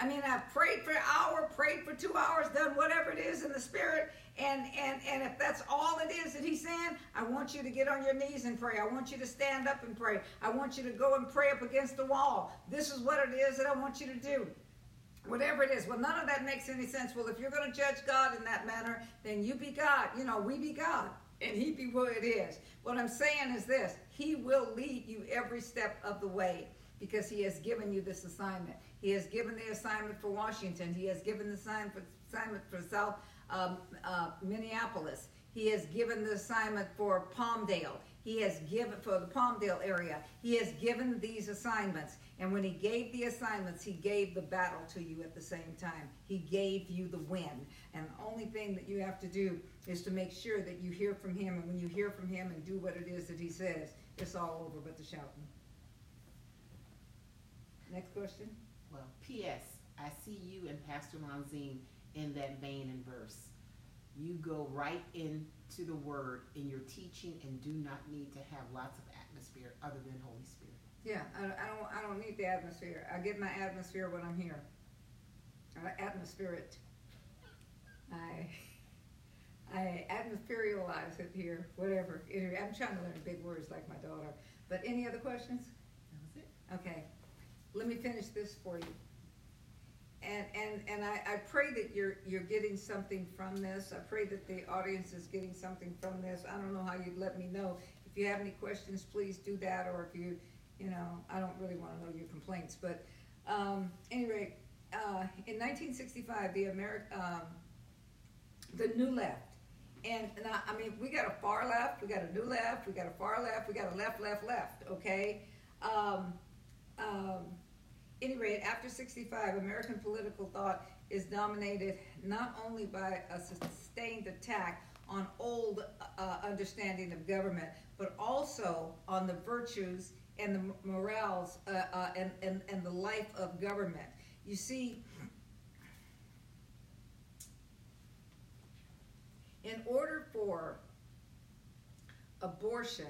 I mean, I've prayed for an hour, prayed for two hours, done whatever it is in the spirit, and and and if that's all it is that he's saying, I want you to get on your knees and pray. I want you to stand up and pray. I want you to go and pray up against the wall. This is what it is that I want you to do. Whatever it is. Well, none of that makes any sense. Well, if you're going to judge God in that manner, then you be God. You know, we be God, and He be what it is. What I'm saying is this He will lead you every step of the way because He has given you this assignment. He has given the assignment for Washington. He has given the assignment for, assignment for South uh, Minneapolis. He has given the assignment for Palmdale. He has given for the Palmdale area. He has given these assignments. And when he gave the assignments, he gave the battle to you at the same time. He gave you the win. And the only thing that you have to do is to make sure that you hear from him. And when you hear from him and do what it is that he says, it's all over but the shouting. Next question. Well, P.S. I see you and Pastor Lanzine in that vein and verse. You go right into the word in your teaching and do not need to have lots of atmosphere other than Holy Spirit. Yeah, I, I don't, I don't need the atmosphere. I get my atmosphere when I'm here. I atmosphere it. I, I atmospherialize it here, whatever. I'm trying to learn big words like my daughter. But any other questions? That was it. Okay, let me finish this for you. And, and, and I, I pray that you're, you're getting something from this. I pray that the audience is getting something from this. I don't know how you'd let me know. If you have any questions, please do that, or if you, you know, I don't really wanna know your complaints, but, um, anyway, uh, in nineteen sixty-five, the Ameri- um, the new left, and, now, I mean, we got a far left, we got a new left, we got a far left, we got a left, left, left, okay? Um, um, any rate, after 65, American political thought is dominated not only by a sustained attack on old uh, understanding of government, but also on the virtues and the morals uh, uh, and, and, and the life of government. You see, in order for abortion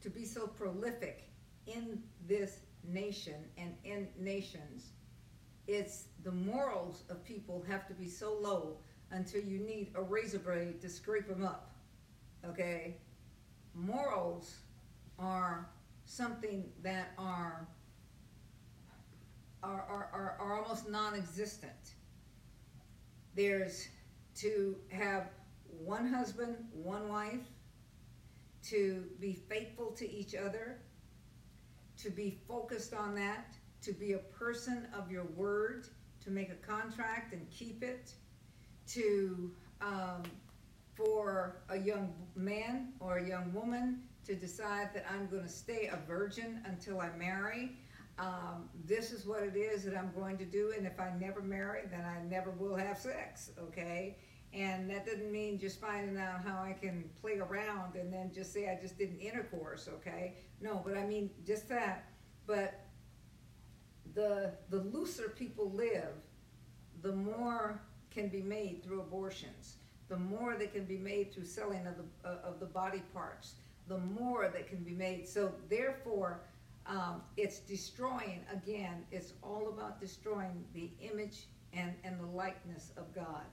to be so prolific in this nation and in nations, it's the morals of people have to be so low until you need a razor blade to scrape them up. Okay? Morals are something that are are, are, are, are almost non-existent. There's to have one husband, one wife, to be faithful to each other, to be focused on that, to be a person of your word, to make a contract and keep it, to um, for a young man or a young woman to decide that I'm going to stay a virgin until I marry. Um, this is what it is that I'm going to do, and if I never marry, then I never will have sex, okay? And that doesn't mean just finding out how I can play around and then just say I just did an intercourse, okay? No, but I mean just that. But the the looser people live, the more can be made through abortions. The more that can be made through selling of the uh, of the body parts. The more that can be made. So therefore, um, it's destroying again. It's all about destroying the image and and the likeness of God.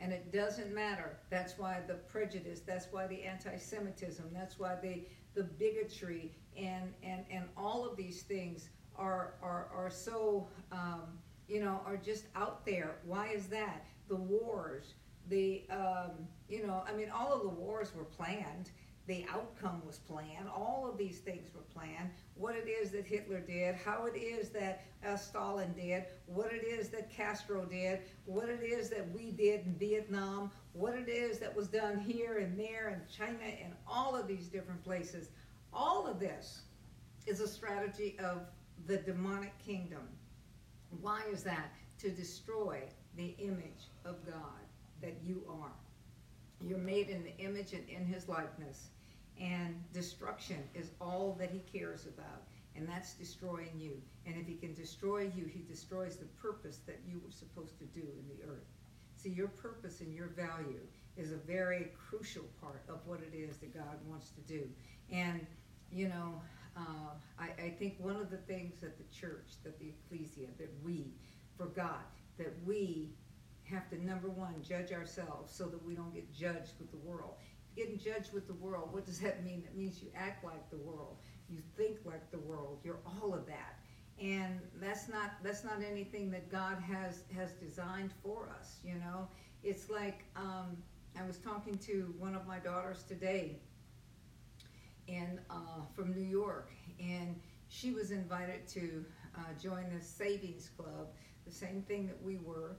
And it doesn't matter. That's why the prejudice. That's why the anti-Semitism. That's why the the bigotry and and and all of these things are are are so um, you know are just out there. Why is that? The wars, the um, you know, I mean, all of the wars were planned. The outcome was planned. All of these things were planned. What it is that Hitler did, how it is that uh, Stalin did, what it is that Castro did, what it is that we did in Vietnam, what it is that was done here and there and China and all of these different places. All of this is a strategy of the demonic kingdom. Why is that? To destroy the image of God that you are. You're made in the image and in his likeness. And destruction is all that he cares about. And that's destroying you. And if he can destroy you, he destroys the purpose that you were supposed to do in the earth. See, your purpose and your value is a very crucial part of what it is that God wants to do. And, you know, uh, I, I think one of the things that the church, that the ecclesia, that we forgot, that we have to, number one, judge ourselves so that we don't get judged with the world. Getting judged with the world, what does that mean? It means you act like the world, you think like the world, you're all of that. And that's not that's not anything that God has has designed for us, you know. It's like um, I was talking to one of my daughters today, and uh, from New York, and she was invited to uh, join the Savings Club, the same thing that we were,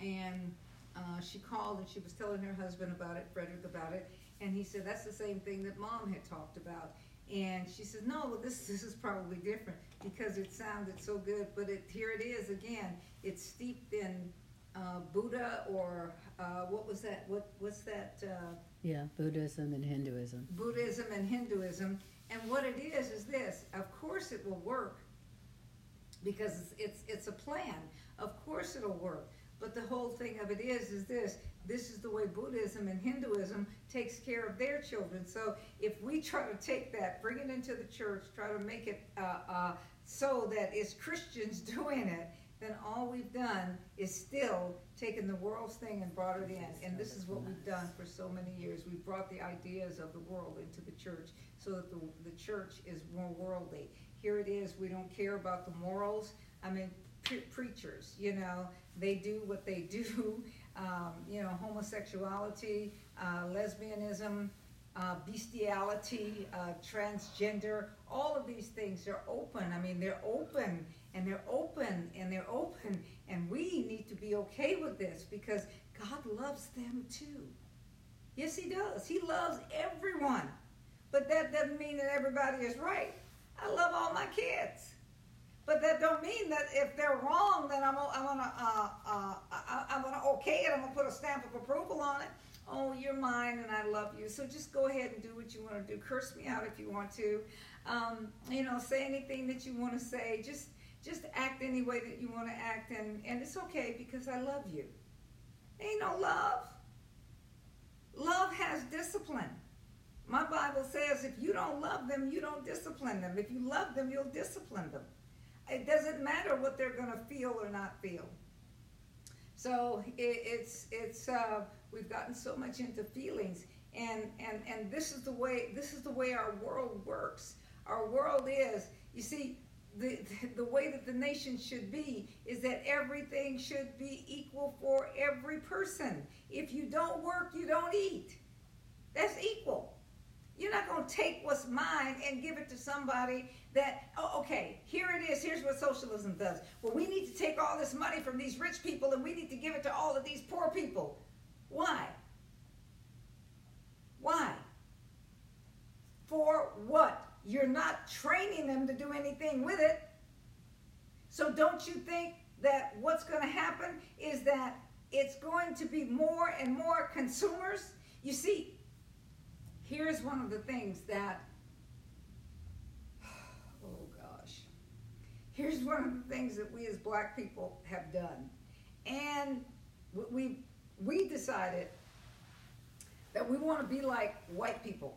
and uh, she called and she was telling her husband about it, Frederick about it, and he said that's the same thing that Mom had talked about, and she said no, well this this is probably different because it sounded so good, but it here it is again, it's steeped in uh, Buddha or uh, what was that? What what's that? Uh, Yeah, Buddhism and Hinduism. Buddhism and Hinduism. And what it is is this: of course it will work because it's it's, it's a plan. Of course it'll work. But the whole thing of it is, is this this is the way Buddhism and Hinduism takes care of their children. So if we try to take that, bring it into the church, try to make it uh, uh, so that it's Christians doing it, then all we've done is still taken the world's thing and brought it in. And this is what we've done for so many years. We've brought the ideas of the world into the church so that the, the church is more worldly. Here it is, we don't care about the morals. I mean, pre- preachers, you know, they do what they do. Um, you know, homosexuality, uh, lesbianism, uh, bestiality, uh, transgender, all of these things are open. I mean, they're open and they're open and they're open, and we need to be okay with this because God loves them too. Yes, He does. He loves everyone, but that doesn't mean that everybody is right. I love all my kids. But that don't mean that if they're wrong, then I'm, I'm gonna uh, uh, I'm gonna okay it. I'm gonna put a stamp of approval on it. Oh, you're mine, and I love you. So just go ahead and do what you want to do. Curse me out if you want to. Um, you know, say anything that you want to say. Just just act any way that you want to act, and and it's okay because I love you. Ain't no love. Love has discipline. My Bible says if you don't love them, you don't discipline them. If you love them, you'll discipline them. It doesn't matter what they're going to feel or not feel. So it, it's it's uh, we've gotten so much into feelings, and and and this is the way this is the way our world works. Our world is, you see, the the way that the nation should be is that everything should be equal for every person. If you don't work, you don't eat. That's equal. You're not going to take what's mine and give it to somebody that, oh, okay, here it is. Here's what socialism does. Well, we need to take all this money from these rich people and we need to give it to all of these poor people. Why? Why? For what? You're not training them to do anything with it. So don't you think that what's going to happen is that it's going to be more and more consumers? You see, here's one of the things that oh gosh here's one of the things that we as black people have done. And we we decided that we want to be like white people.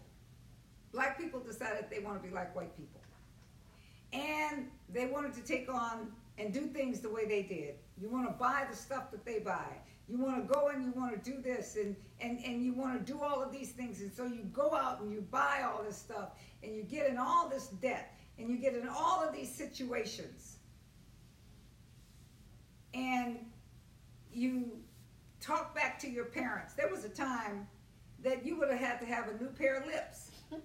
Black people decided they want to be like white people. And they wanted to take on and do things the way they did. You want to buy the stuff that they buy. You want to go and you want to do this and, and, and you want to do all of these things. And so you go out and you buy all this stuff and you get in all this debt and you get in all of these situations. And you talk back to your parents. There was a time that you would have had to have a new pair of lips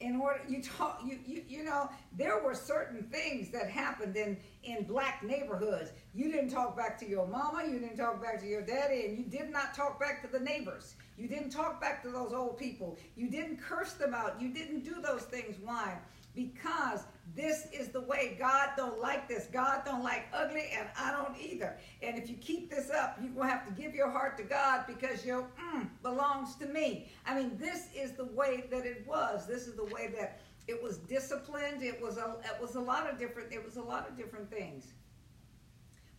in order you talk you, you you know there were certain things that happened in in black neighborhoods. You didn't talk back to your mama you didn't talk back to your daddy and you did not talk back to the neighbors. You didn't talk back to those old people. You didn't curse them out. You didn't do those things. Why because this is the way God don't like this. God don't like ugly, and I don't either. And if you keep this up, going to have to give your heart to God because your mm belongs to me. I mean, this is the way that it was. This is the way that it was disciplined. It was a it was a lot of different it was a lot of different things.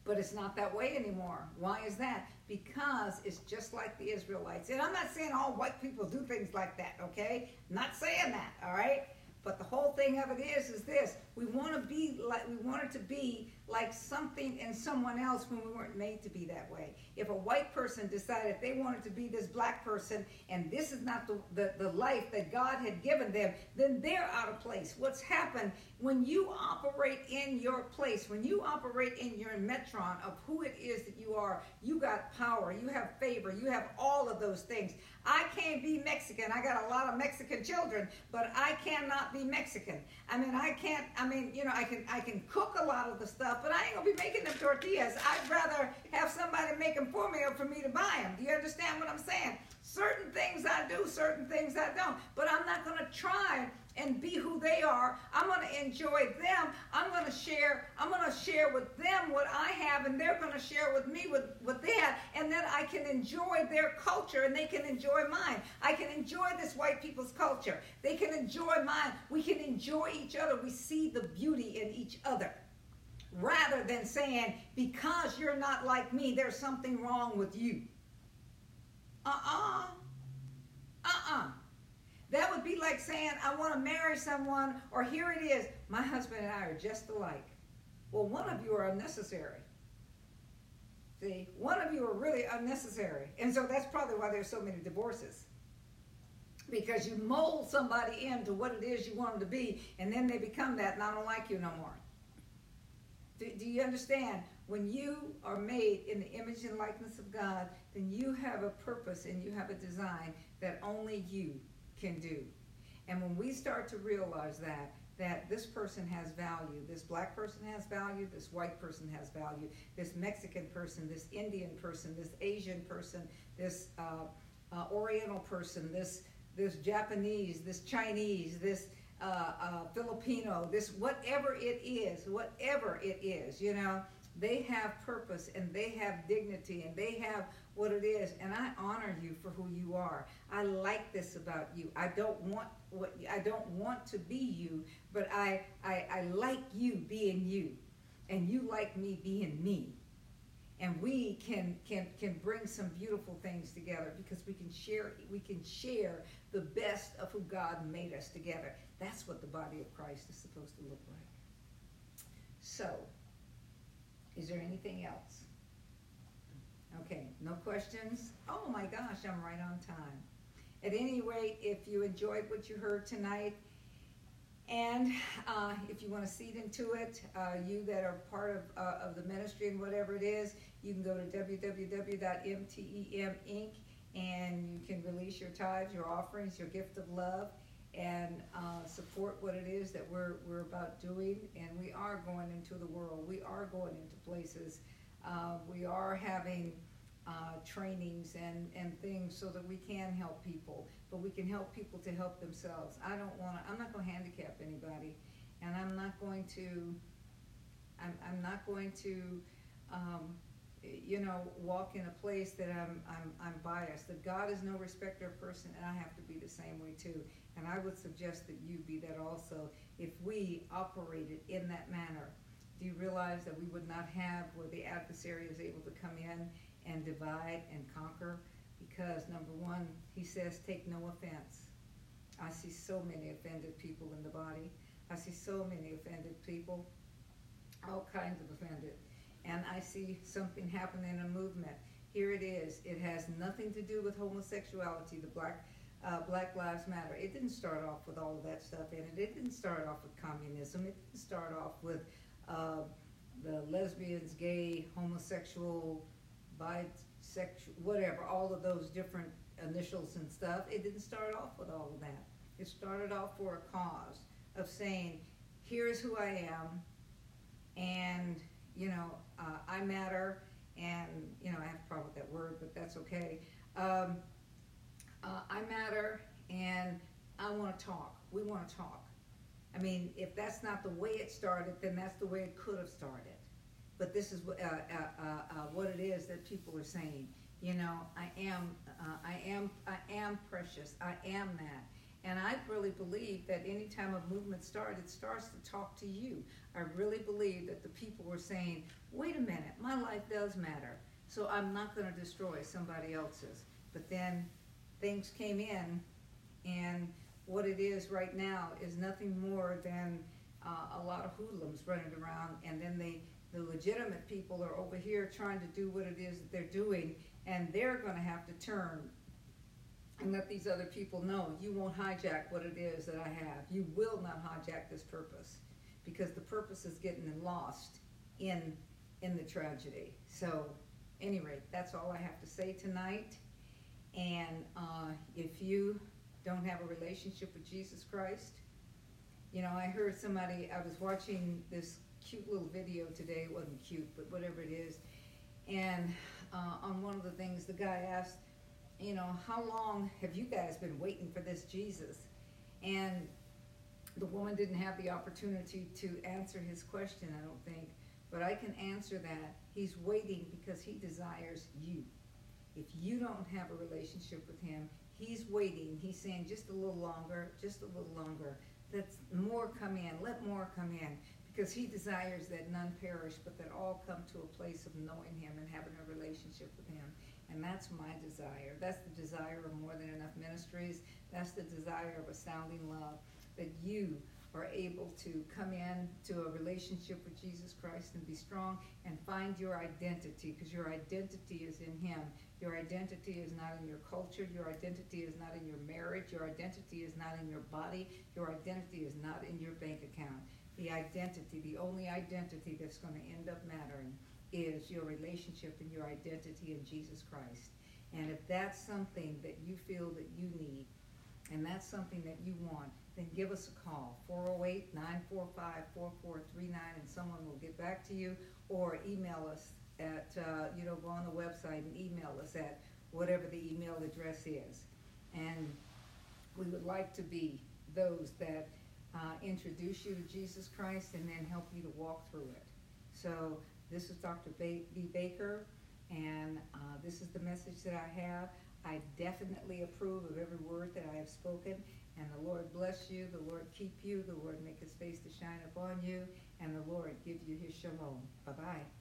But it's not that way anymore. Why is that? Because it's just like the Israelites. And I'm not saying all white people do things like that, okay? not saying that, all right? But the whole thing of it is, is this: we want to be like we want it to be like something and someone else when we weren't made to be that way. If a white person decided they wanted to be this black person and this is not the, the, the life that God had given them, then they're out of place. What's happened when you operate in your place, when you operate in your metron of who it is that you are, you got power, you have favor, you have all of those things. I can't be Mexican. I got a lot of Mexican children, but I cannot be Mexican. I mean, I can't. I mean, you know, I can I can cook a lot of the stuff, but I ain't gonna be making them tortillas. I'd rather have somebody make them for me or for me to buy them. Do you understand what I'm saying? Certain things I do, certain things I don't. But I'm not gonna try and be who they are. I'm going to enjoy them. I'm going to share. I'm going to share with them what I have, and they're going to share with me with what they have, and then I can enjoy their culture, and they can enjoy mine. I can enjoy this white people's culture. They can enjoy mine. We can enjoy each other. We see the beauty in each other rather than saying, because you're not like me, there's something wrong with you. Uh uh-uh. uh. Uh uh. Like saying, I want to marry someone, or here it is, my husband and I are just alike. Well, one of you are unnecessary. See, one of you are really unnecessary. And so that's probably why there's so many divorces. Because you mold somebody into what it is you want them to be, and then they become that, and I don't like you no more. Do, do you understand? When you are made in the image and likeness of God, then you have a purpose and you have a design that only you can do. And when we start to realize that, that this person has value, this black person has value, this white person has value, this Mexican person, this Indian person, this Asian person, this uh, uh, Oriental person, this this Japanese, this Chinese, this uh, uh, Filipino, this whatever it is, whatever it is, you know, they have purpose and they have dignity and they have what it is. And I honor you for who you are. I like this about you. I don't want what I don't want to be you, but I I, I like you being you, and you like me being me and we can can can bring some beautiful things together because we can share we can share the best of who God made us together. That's what the body of Christ is supposed to look like. So, is there anything else? Okay, no questions? Oh my gosh, I'm right on time. At any rate, if you enjoyed what you heard tonight, and uh, if you want to seed into it, uh, you that are part of, uh, of the ministry and whatever it is, you can go to www.mtem.inc and you can release your tithes, your offerings, your gift of love, and uh, support what it is that we're, we're about doing. And we are going into the world, we are going into places, uh, we are having uh, trainings and, and things so that we can help people, but we can help people to help themselves. I don't want to, I'm not going to handicap anybody, and I'm not going to, I'm, I'm not going to, um, you know, walk in a place that I'm, I'm, I'm biased. That God is no respecter of person, and I have to be the same way too. And I would suggest that you be that also if we operated in that manner. Do you realize that we would not have where the adversary is able to come in and divide and conquer? Because number one, he says, take no offense. I see so many offended people in the body. I see so many offended people, all kinds of offended and I see something happen in a movement. Here it is. It has nothing to do with homosexuality. The Black uh, Black Lives Matter. It didn't start off with all of that stuff in it. It didn't start off with communism. It didn't start off with uh, the lesbians, gay, homosexual, bisexual, whatever, all of those different initials and stuff. It didn't start off with all of that. It started off for a cause of saying, here's who I am, and you know, uh, I matter, and you know, I have a problem with that word, but that's okay. Um, uh, I matter, and I want to talk. We want to talk. I mean, if that's not the way it started, then that's the way it could have started. But this is what, uh, uh, uh, uh, what it is that people are saying. You know, I am, I am, I am precious. I am that. And I really believe that any time a movement starts, it starts to talk to you. I really believe that the people were saying, wait a minute, my life does matter. So I'm not going to destroy somebody else's. But then things came in, and what it is right now is nothing more than uh, a lot of hoodlums running around, and then they, the legitimate people are over here trying to do what it is that they're doing, and they're going to have to turn and let these other people know you won't hijack what it is that I have. You will not hijack this purpose because the purpose is getting lost in in the tragedy. So, any rate, that's all I have to say tonight. And uh, if you don't have a relationship with Jesus Christ, you know, I heard somebody. I was watching this cute little video today. It wasn't cute, but whatever it is. And uh, on one of the things, the guy asked you know, how long have you guys been waiting for this Jesus? And the woman didn't have the opportunity to answer his question, I don't think. But I can answer that. He's waiting because he desires you. If you don't have a relationship with him, he's waiting. He's saying just a little longer, just a little longer. Let's more come in. Let more come in because he desires that none perish, but that all come to a place of knowing him and having a relationship with him. And that's my desire. That's the desire of More Than Enough Ministries. That's the desire of Astounding Love, that you are able to come in to a relationship with Jesus Christ and be strong and find your identity, because your identity is in him. Your identity is not in your culture. Your identity is not in your marriage. Your identity is not in your body. Your identity is not in your bank account. The identity, the only identity that's going to end up mattering is your relationship and your identity in Jesus Christ. And if that's something that you feel that you need, and that's something that you want, then give us a call, 408 945 4439, and someone will get back to you, or email us at, uh, you know, go on the website and email us at whatever the email address is. And we would like to be those that uh, introduce you to Jesus Christ and then help you to walk through it. So this is Dr. B. Baker, and uh, this is the message that I have. I definitely approve of every word that I have spoken, and the Lord bless you, the Lord keep you, the Lord make his face to shine upon you, and the Lord give you his shalom. Bye bye.